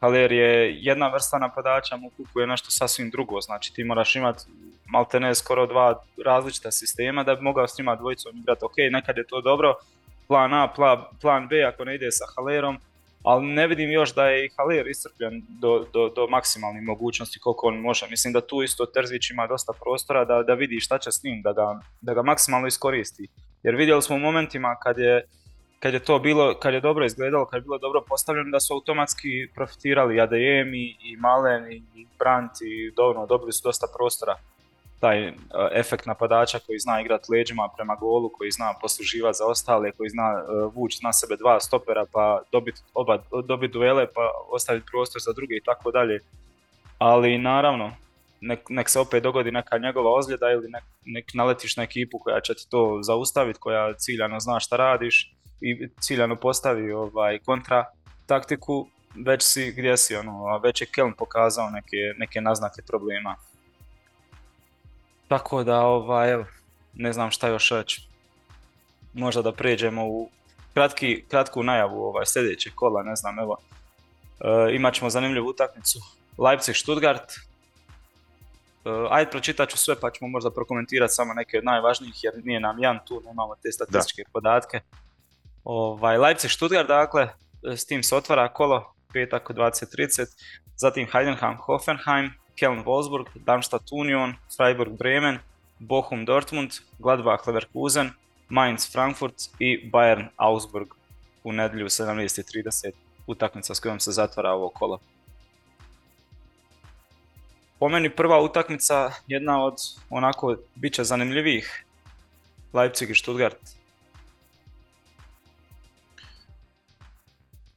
Haler je jedna vrsta napadača, Mukuku je nešto sasvim drugo, znači ti moraš imati maltene skoro dva različita sistema da bi mogao s njima dvojicom igrati. Ok, nekad je to dobro, plan A, plan B ako ne ide sa Halerom, ali ne vidim još da je i Haler iscrpljen do, do, do maksimalnih mogućnosti koliko on može. Mislim da tu isto Terzić ima dosta prostora da, da vidi šta će s njim, da ga, da ga maksimalno iskoristi. Jer vidjeli smo u momentima kad je, kad je to bilo, kad je dobro izgledalo, kad je bilo dobro postavljeno, da su automatski profitirali ADM i, i Malen i Brandt i dobro, dobili su dosta prostora taj uh, efekt napadača koji zna igrati leđima prema golu, koji zna posluživati za ostale, koji zna uh, vući na sebe dva stopera pa dobiti oba dobit duele pa ostaviti prostor za druge i tako dalje. Ali naravno, nek, nek se opet dogodi neka njegova ozljeda ili nek, nek naletiš na ekipu koja će ti to zaustaviti, koja ciljano zna šta radiš i ciljano postavi ovaj kontra taktiku, već si gdje si, ono, već je Kelm pokazao neke, neke naznake problema. Tako da, ovaj, evo, ne znam šta još reći. Možda da pređemo u kratki, kratku najavu ovaj, sljedećeg kola, ne znam, evo. E, imat ćemo zanimljivu utakmicu Leipzig-Stuttgart. E, ajde, pročitat ću sve pa ćemo možda prokomentirati samo neke od najvažnijih jer nije nam Jan tu, nemamo te statističke da. podatke. Ovaj, Leipzig-Stuttgart, dakle, s tim se otvara kolo, petak 20.30, zatim Heidenheim-Hoffenheim, Keln-Wolfsburg, Darmstadt-Union, Freiburg-Bremen, Bochum-Dortmund, Gladbach-Leverkusen, Mainz-Frankfurt i Bayern-Augsburg u nedjelju 17.30 utakmica s kojom se zatvara ovo kolo. Po meni prva utakmica jedna od onako bit će zanimljivih Leipzig i Stuttgart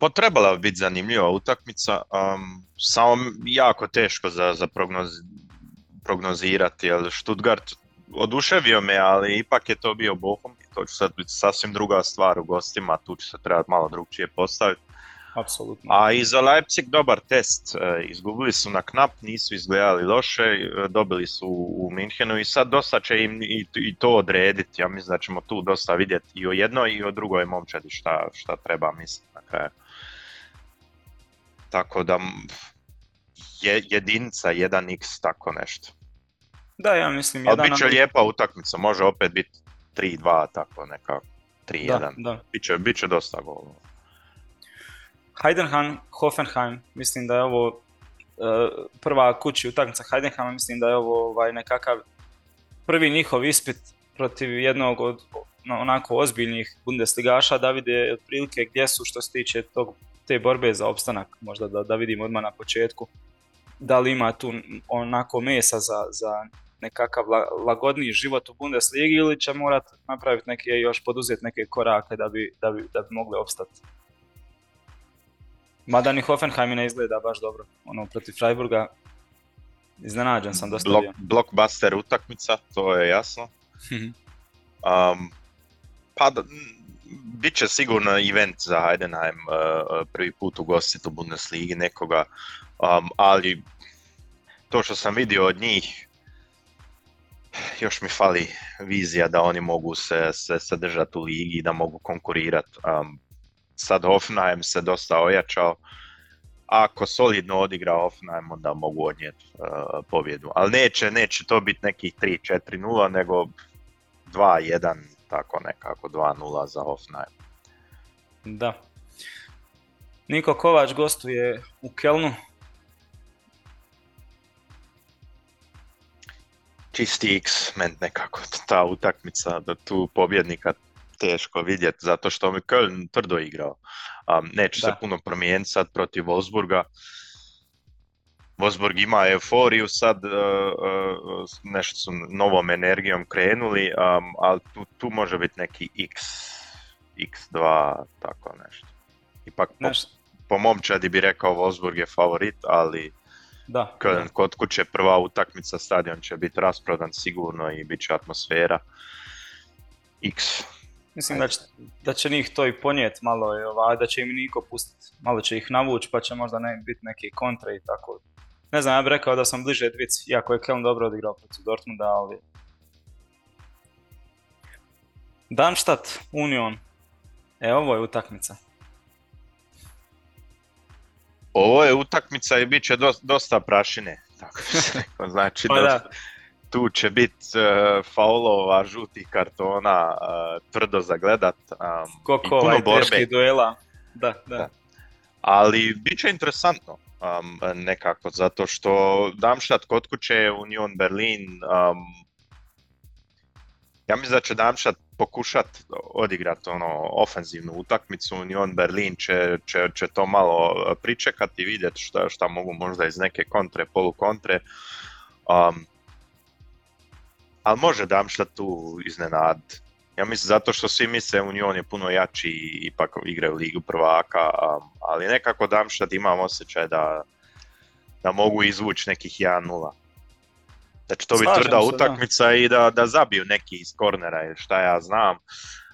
Potrebala bi biti zanimljiva utakmica, um, samo jako teško za, za prognoz, prognozirati, jer Stuttgart oduševio me, ali ipak je to bio Bochum i to će sad biti sasvim druga stvar u gostima, tu će se trebati malo drugčije postaviti. Apsolutno. A i za Leipzig dobar test, e, izgubili su na knap, nisu izgledali loše, e, dobili su u Minhenu i sad dosta će im i, to odrediti, ja mislim da ćemo tu dosta vidjeti i o jednoj i o drugoj momčadi šta, šta treba misliti na kraju. Tako da je jedinica 1x tako nešto. Da, ja mislim jedan... Ali bit će lijepa utakmica, može opet biti 3-2 tako neka 3-1. Da, da. Biće, biće dosta golova. Heidenheim, Hoffenheim, mislim da je ovo uh, prva kući utakmica Heidenheima, mislim da je ovo ovaj, nekakav prvi njihov ispit protiv jednog od onako ozbiljnih Bundesligaša da vide otprilike gdje su što se tiče tog te borbe za opstanak, možda da, da vidimo odmah na početku, da li ima tu onako mesa za, za nekakav lagodniji život u Bundesligi ili će morat napraviti neke, još poduzeti neke korake da bi, da bi, da bi mogli opstati. Mada ni Hoffenheim ne izgleda baš dobro, ono protiv Freiburga iznenađen sam dosta Blok, Blockbuster utakmica, to je jasno. um, pa bit će sigurno event za Heidenheim uh, prvi put ugostiti u Bundesligi nekoga, um, ali to što sam vidio od njih, još mi fali vizija da oni mogu se, se sadržati u ligi i da mogu konkurirati. Um, sad Hoffenheim se dosta ojačao, ako solidno odigra Hoffenheim onda mogu odnijeti uh, pobjedu. Ali neće, neće to biti nekih 3-4-0, nego 2-1 tako nekako 2-0 za Hoffenheim. Da. Niko Kovač gostuje u Kelnu. Čisti X, men nekako ta utakmica da tu pobjednika teško vidjeti, zato što mi Köln tvrdo igrao. Um, neće se puno promijeniti sad protiv Wolfsburga. Wolfsburg ima euforiju sad, uh, uh, nešto su novom energijom krenuli, um, ali tu, tu može biti neki X, X2, tako nešto. Ipak po, po momčadi bi rekao Wolfsburg je favorit, ali da, Köln kod kuće prva utakmica, stadion će biti rasprodan sigurno i bit će atmosfera. X. Mislim da će, da će njih to i ponijeti malo, i ovaj, da će im niko pustiti, malo će ih navući pa će možda ne, biti neki kontra i tako. Ne znam, ja bih rekao da sam bliže dvici, iako je Kelm dobro odigrao protiv Dortmunda, ali... Darmstadt, Union. E, ovo je utakmica. Ovo je utakmica i bit će dosta prašine. Tako Znači, pa dosta, tu će biti uh, faulova, žutih kartona, uh, tvrdo zagledat. Um, Koliko i puno duela. Da, da. Ali bit će interesantno um, nekako, zato što Darmstadt kod kuće Union Berlin, um, ja mislim da će Darmstadt pokušat odigrati ono ofenzivnu utakmicu, Union Berlin će, će, će to malo pričekati i vidjeti šta, šta mogu možda iz neke kontre, polukontre. Um, ali može Darmstadt tu iznenad. Ja mislim zato što svi misle Union je puno jači i ipak igraju ligu prvaka, ali nekako Darmstadt imam osjećaj da, da mogu izvući nekih 1-0. Da će to biti tvrda utakmica i da, da zabiju neki iz kornera ili šta ja znam.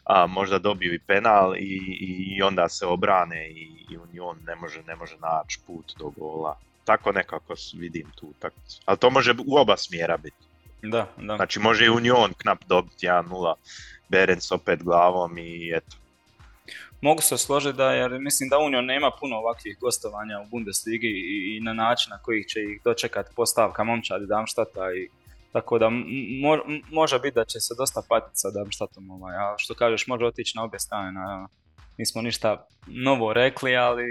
A, možda dobiju i penal i, i onda se obrane i, i Union ne može, ne može naći put do gola. Tako nekako vidim tu utakmicu. Ali to može u oba smjera biti. Da, da. Znači može i Union knap dobiti 1-0, Berens opet glavom i eto. Mogu se složiti da, jer mislim da Union nema puno ovakvih gostovanja u Bundesligi i, i na način na koji će ih dočekati postavka momčadi Darmstadta i tako da može biti da će se dosta patiti sa Darmstadtom, ovaj, a što kažeš može otići na obje strane, naravno. Nismo ništa novo rekli, ali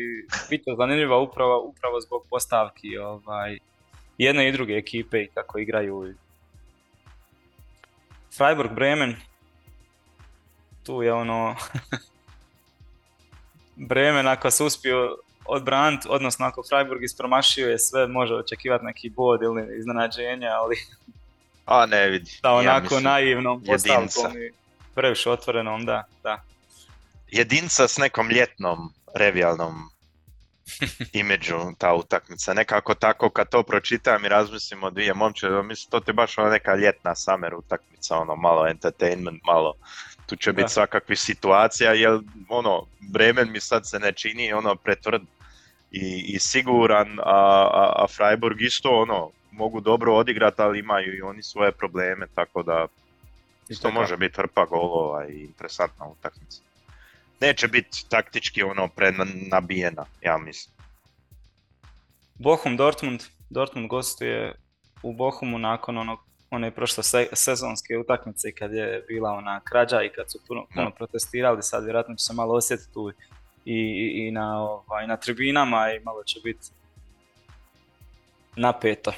bit je zanimljiva upravo, upravo zbog postavki ovaj, jedne i druge ekipe i kako igraju Freiburg Bremen, tu je ono, Bremen ako se uspio odbraniti, odnosno ako Freiburg ispromašio je sve, može očekivati neki bod ili iznenađenje, ali... A ne vidi. Da, onako ja naivnom postavkom i previše otvorenom, da, da. Jedinca s nekom ljetnom, revijalnom imidžu ta utakmica. Nekako tako kad to pročitam i razmislim o dvije momče, mislim to ti baš ona neka ljetna summer utakmica, ono malo entertainment, malo tu će biti svakakvih situacija, jer ono, Bremen mi sad se ne čini ono pretvrd i, i siguran, a, a, a Freiburg isto ono, mogu dobro odigrati, ali imaju i oni svoje probleme, tako da isto može biti hrpa golova i interesantna utakmica neće biti taktički ono prenabijena, ja mislim. Bohum Dortmund, Dortmund gostuje u Bohumu nakon onog one prošle sezonske utakmice kad je bila ona krađa i kad su puno, puno protestirali, sad vjerojatno će se malo osjetiti tu i, i, na, ovaj, na tribinama i malo će biti napeto.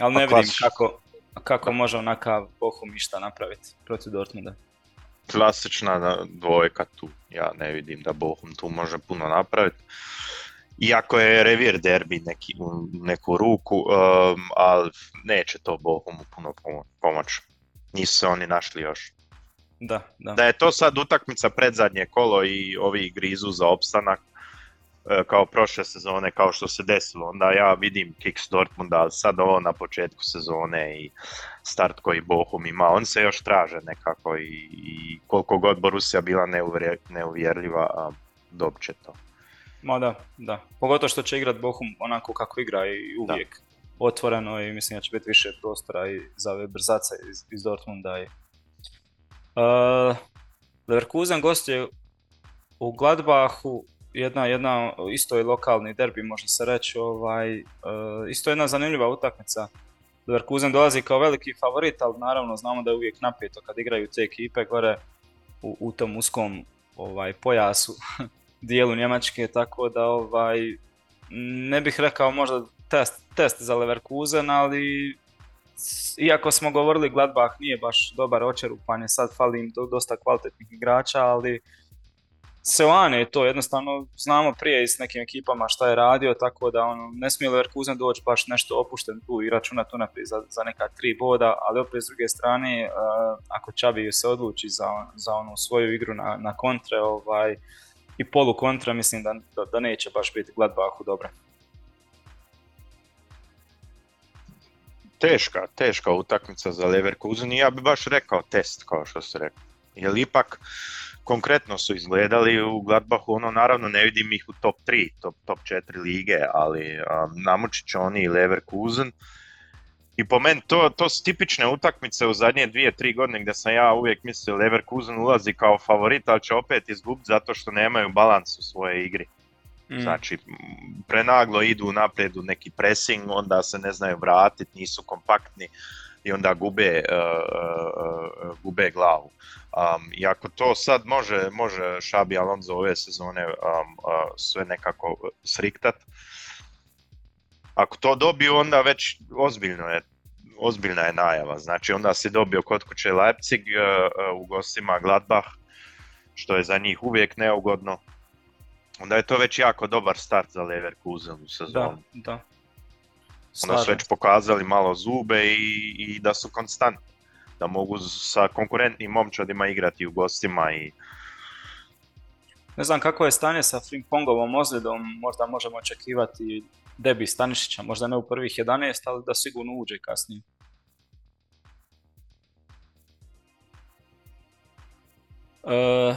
Ali ne vidim kako, kako može onakav Bohum išta napraviti protiv Dortmunda klasična dvojka tu. Ja ne vidim da Bohum tu može puno napraviti. Iako je revir derbi neki, u neku ruku, um, ali neće to Bohumu puno pomoći. Nisu se oni našli još. Da, da. da je to sad utakmica pred zadnje kolo i ovi grizu za opstanak, kao prošle sezone, kao što se desilo. Onda ja vidim Kicks Dortmunda, sad ovo na početku sezone i start koji Bohum ima. On se još traže nekako i, i koliko god Borussia bila neuvjerljiva, dobit će to. Ma da, da. Pogotovo što će igrat Bohum onako kako igra i uvijek otvoreno i mislim da će biti više prostora i za ove brzace iz, iz Dortmunda. I... Uh, Leverkusen gostuje u Gladbachu jedna, jedna isto je lokalni derbi može se reći, ovaj, uh, isto jedna zanimljiva utakmica. Leverkusen dolazi kao veliki favorit, ali naravno znamo da je uvijek napeto kad igraju te ekipe gore u, u tom uskom ovaj, pojasu dijelu Njemačke, tako da ovaj, ne bih rekao možda test, test za Leverkusen, ali iako smo govorili Gladbach nije baš dobar očerupan je sad fali im dosta kvalitetnih igrača, ali Seoane je to, jednostavno znamo prije s nekim ekipama šta je radio, tako da ono, ne smije Leverkusen doći baš nešto opušten tu i računati unaprijed za, za neka tri boda, ali opet s druge strane, uh, ako Čabi se odluči za, za onu svoju igru na, na kontre ovaj, i polu kontra, mislim da, da, da neće baš biti Gladbachu dobro. Teška, teška utakmica za Leverkusen i ja bi baš rekao test, kao što ste rekli. Jer ipak, konkretno su izgledali u Gladbachu, ono naravno ne vidim ih u top 3, top, top 4 lige, ali um, namučit će oni i Leverkusen. I po meni to, to su tipične utakmice u zadnje dvije, tri godine gdje sam ja uvijek mislio Leverkusen ulazi kao favorit, ali će opet izgubiti zato što nemaju balans u svojoj igri. Mm. Znači, prenaglo idu naprijed u neki pressing, onda se ne znaju vratiti, nisu kompaktni i onda gube, uh, uh, gube glavu. Um, I ako to sad može, može Šabi Alonso ove sezone um, uh, sve nekako sriktat, ako to dobiju onda već ozbiljno je ozbiljna je najava. Znači onda si dobio kod kuće Leipzig, u gostima Gladbach, što je za njih uvijek neugodno. Onda je to već jako dobar start za Leverkusen u sezonu. Da, da. Onda su već pokazali malo zube i, i da su konstantni da mogu sa konkurentnim momčadima igrati u gostima i ne znam kako je stanje sa Frimpongovom ozljedom, možda možemo očekivati debi Stanišića, možda ne u prvih 11, ali da sigurno uđe kasnije. E,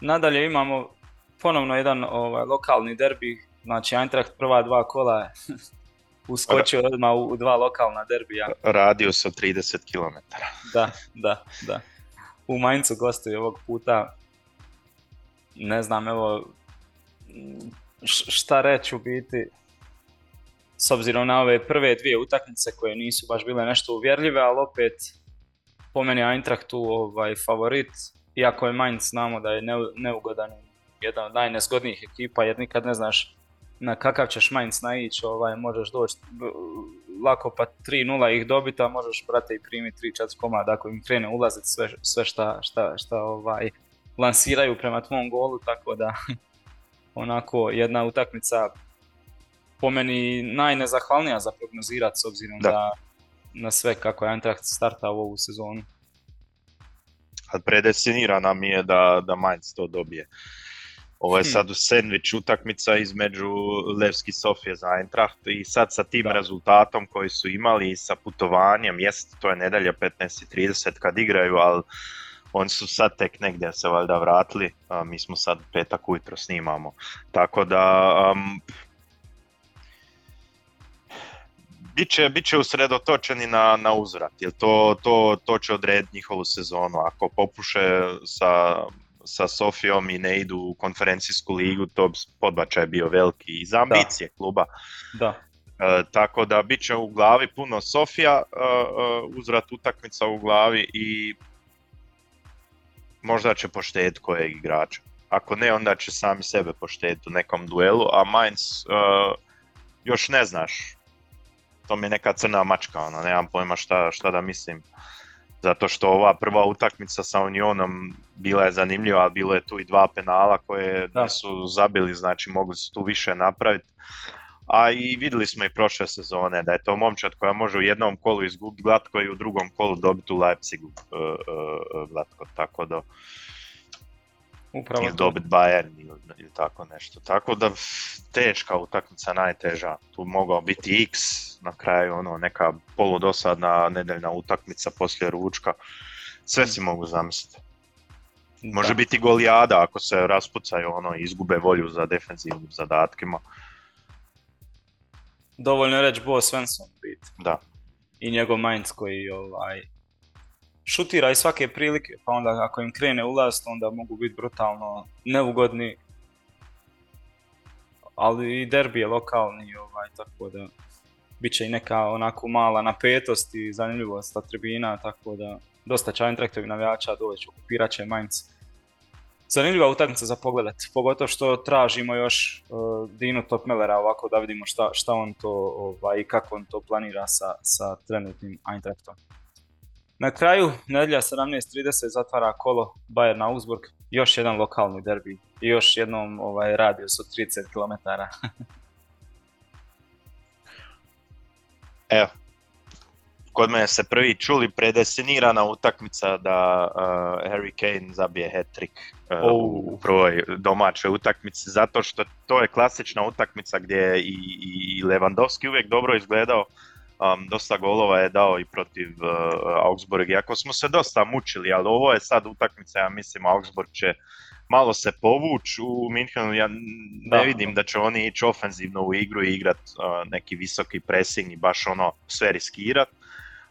nadalje imamo ponovno jedan ovaj, lokalni derbi, znači Eintracht prva dva kola uskočio odmah u, dva lokalna derbija. Radio sa 30 km. Da, da, da. U Mainzu gostuje ovog puta. Ne znam, evo, šta reći u biti. S obzirom na ove prve dvije utakmice koje nisu baš bile nešto uvjerljive, ali opet po meni Eintracht tu ovaj, favorit. Iako je Mainz znamo da je neugodan jedan od najnesgodnijih ekipa jer nikad ne znaš na kakav ćeš Mainz naići, ovaj, možeš doći lako pa 3-0 ih dobiti, a možeš brate i primiti 3-4 komada ako im krene ulaziti sve, sve šta, šta, šta ovaj, lansiraju prema tvom golu, tako da onako jedna utakmica po meni najnezahvalnija za prognozirati s obzirom da. na sve kako je Eintracht starta u ovu sezonu. A predestinirana mi je da, da Mainz to dobije. Ovo je hm. sad u sandvič utakmica između Levski Sofije za Eintracht i sad sa tim rezultatom koji su imali i sa putovanjem, jest to je nedalja 15.30 kad igraju, ali oni su sad tek negdje se valjda vratili, a mi smo sad petak ujutro snimamo. Tako da um, bit, će, bit će usredotočeni na, na uzvrat, jer to, to, to će odrediti njihovu sezonu. Ako popuše sa sa Sofijom i ne idu u konferencijsku ligu, to podbačaj je bio veliki iz ambicije kluba. Da. E, tako da bit će u glavi puno Sofija, e, e, uzrat utakmica u glavi i možda će poštediti kojeg igrača. Ako ne, onda će sami sebe poštediti u nekom duelu, a Mainz još ne znaš. To mi je neka crna mačka, ono, nemam pojma šta, šta da mislim zato što ova prva utakmica sa Unionom bila je zanimljiva, bilo je tu i dva penala koje da. su zabili, znači mogli su tu više napraviti. A i vidjeli smo i prošle sezone da je to momčad koja može u jednom kolu izgubiti glatko i u drugom kolu dobiti u Leipzigu uh, uh, glatko, tako da Upravo ili dobiti Bayern ili, ili, tako nešto. Tako da teška utakmica, najteža. Tu mogao biti X, na kraju ono neka poludosadna nedeljna utakmica poslije ručka. Sve si mogu zamisliti. Može biti golijada ako se raspucaju ono izgube volju za defensivnim zadatkima. Dovoljno je reći Bo Svensson bit. Da. I njegov Mainz koji ovaj, šutira iz svake prilike, pa onda ako im krene ulaz, onda mogu biti brutalno neugodni. Ali i derbi je lokalni, ovaj, tako da bit će i neka onako mala napetost i zanimljivost sa tribina, tako da dosta će Eintrachtovih navijača doći, okupirat će Mainz zanimljiva utakmica za pogledat, pogotovo što tražimo još uh, Dinu Topmelera ovako da vidimo šta, šta on to ovaj, i kako on to planira sa, sa trenutnim Eintrachtom. Na kraju, nedjelja 17.30 zatvara kolo Bayern Augsburg, još jedan lokalni derbi i još jednom ovaj, radius od 30 km. Evo, kod mene se prvi čuli predestinirana utakmica da uh, Harry Kane zabije hat-trick uh, u prvoj domaćoj utakmici, zato što to je klasična utakmica gdje je i, i Lewandowski uvijek dobro izgledao, um, dosta golova je dao i protiv uh, Augsburg, iako smo se dosta mučili, ali ovo je sad utakmica, ja mislim Augsburg će malo se povući u Minhenu, ja ne vidim da će oni ići ofenzivno u igru i igrat uh, neki visoki pressing i baš ono sve riskirat.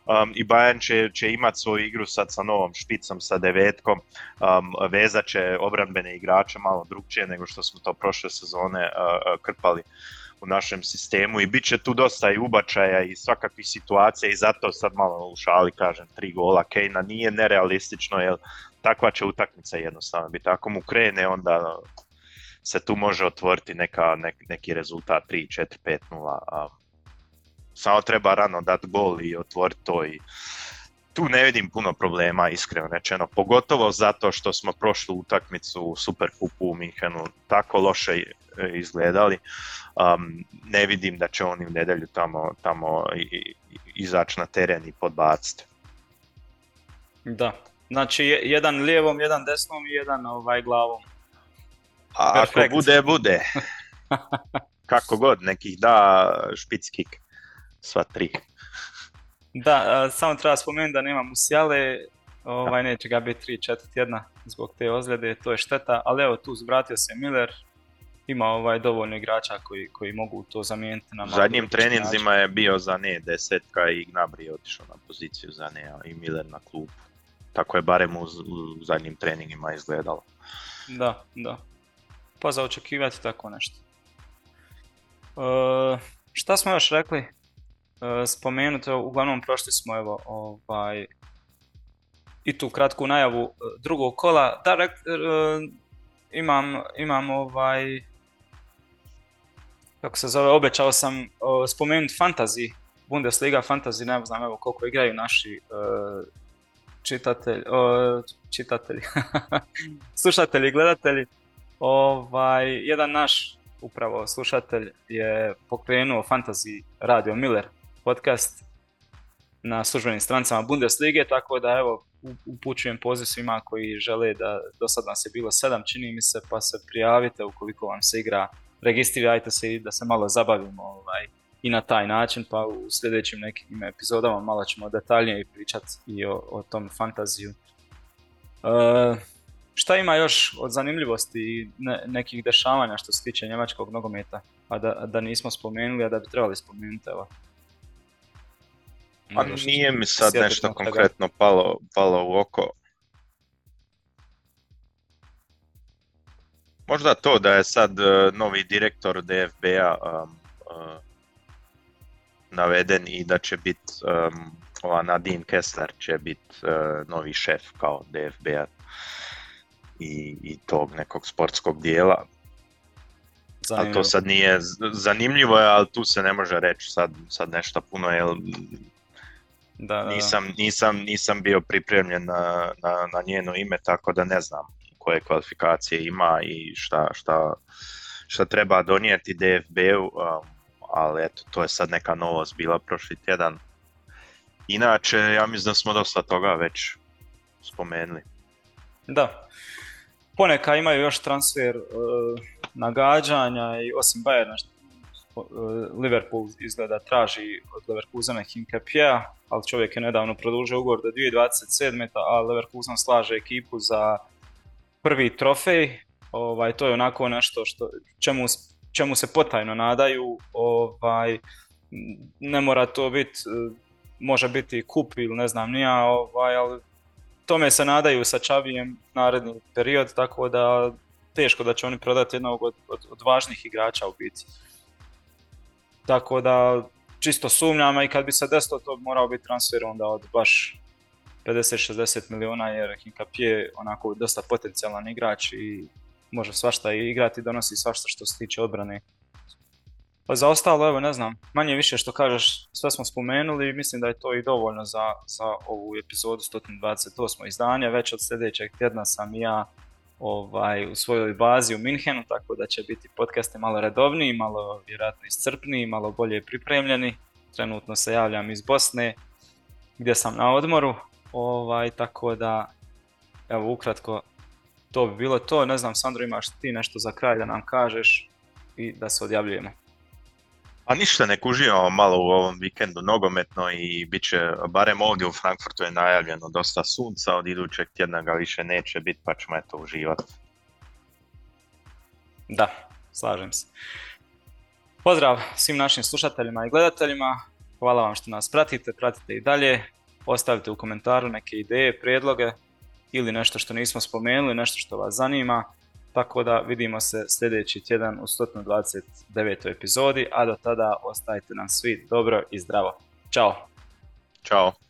Um, I Bayern će, će imati svoju igru sad sa novom špicom, sa devetkom, um, vezat će obrambene igrače malo drugčije nego što smo to prošle sezone uh, krpali u našem sistemu i bit će tu dosta i ubačaja i svakakvih situacija i zato sad malo u šali kažem tri gola Kejna nije nerealistično jer takva će utakmica jednostavno biti. Ako mu krene onda se tu može otvoriti neka, neki rezultat 3, 4, 5, 0. Samo treba rano dati gol i otvoriti to i tu ne vidim puno problema, iskreno rečeno, pogotovo zato što smo prošlu utakmicu u Superkupu u Minhenu tako loše izgledali. Um, ne vidim da će oni u nedelju tamo, tamo izaći na teren i podbaciti. Da, znači jedan lijevom, jedan desnom i jedan ovaj glavom. A ako bude, bude. Kako god, nekih da špickik, sva tri. Da, samo treba spomenuti da nema Musijale, ovaj, neće ga biti 3-4 tjedna zbog te ozljede, to je šteta, ali evo tu zvratio se Miller, ima ovaj dovoljno igrača koji, koji mogu to zamijeniti. Na zadnjim treninzima je bio za ne desetka i Gnabry je otišao na poziciju za ne i Miller na klubu. Tako je barem u, zadnjim treningima izgledalo. Da, da. Pa za očekivati tako nešto. E, šta smo još rekli? E, spomenuti, uglavnom prošli smo evo ovaj, i tu kratku najavu e, drugog kola. Da, e, imam, imam ovaj, kako se zove, obećao sam spomenuti fantasy, Bundesliga fantasy, ne znam evo koliko igraju naši uh, čitatelji, čitatelji, slušatelji, gledatelji. Ovaj, jedan naš upravo slušatelj je pokrenuo fantasy radio Miller podcast na službenim strancama Bundeslige, tako da evo upućujem poziv svima koji žele da do sad nas je bilo sedam čini mi se, pa se prijavite ukoliko vam se igra registrirajte se i da se malo zabavimo ovaj, i na taj način, pa u sljedećim nekim epizodama malo ćemo detaljnije pričati i o, o tom fantaziju. E, šta ima još od zanimljivosti i nekih dešavanja što se tiče njemačkog nogometa, a da, da nismo spomenuli, a da bi trebali spomenuti, evo. Pa nije mi sad nešto konkretno palo, palo u oko. Možda to da je sad e, novi direktor DFB-a um, uh, naveden i da će biti um, ova Nadine Kessler će biti uh, novi šef kao DFB-a i, i tog nekog sportskog dijela. Ali to sad nije zanimljivo, ali tu se ne može reći sad, sad nešto puno, jer da, Nisam, nisam, nisam bio pripremljen na, na, na njeno ime, tako da ne znam koje kvalifikacije ima i šta, šta, šta treba donijeti DFB-u, ali eto, to je sad neka novost bila prošli tjedan. Inače, ja mislim da smo dosta toga već spomenuli. Da. Poneka imaju još transfer uh, nagađanja i osim Bayerna Liverpool izgleda traži od Leverkusena Hinkepija, ali čovjek je nedavno produžio ugovor do 2027. a Leverkusen slaže ekipu za prvi trofej, ovaj, to je onako nešto što, čemu, čemu se potajno nadaju, ovaj, ne mora to biti, može biti kup ili ne znam nija, ovaj, ali tome se nadaju sa Čavijem naredni period, tako da teško da će oni prodati jednog od, od, od važnih igrača u biti. Tako da čisto sumnjam i kad bi se desilo to morao biti transfer onda od baš 50-60 milijuna jer Hinkapje onako dosta potencijalan igrač i može svašta i igrati i donosi svašta što se tiče odbrane. Pa za ostalo, evo ne znam, manje više što kažeš, sve smo spomenuli i mislim da je to i dovoljno za, za ovu epizodu 128. izdanja. Već od sljedećeg tjedna sam ja ovaj, u svojoj bazi u Minhenu, tako da će biti podcasti malo redovniji, malo vjerojatno iscrpniji, malo bolje pripremljeni. Trenutno se javljam iz Bosne gdje sam na odmoru, ovaj, tako da evo ukratko to bi bilo to. Ne znam, Sandro, imaš ti nešto za kraj da nam kažeš i da se odjavljujemo. A ništa, ne uživamo malo u ovom vikendu nogometno i bit će, barem ovdje u Frankfurtu je najavljeno dosta sunca, od idućeg tjedna ga više neće biti, pa ćemo eto uživati. Da, slažem se. Pozdrav svim našim slušateljima i gledateljima, hvala vam što nas pratite, pratite i dalje, ostavite u komentaru neke ideje, prijedloge ili nešto što nismo spomenuli, nešto što vas zanima. Tako da vidimo se sljedeći tjedan u 129. epizodi, a do tada ostajte nam svi dobro i zdravo. Ćao! Ćao!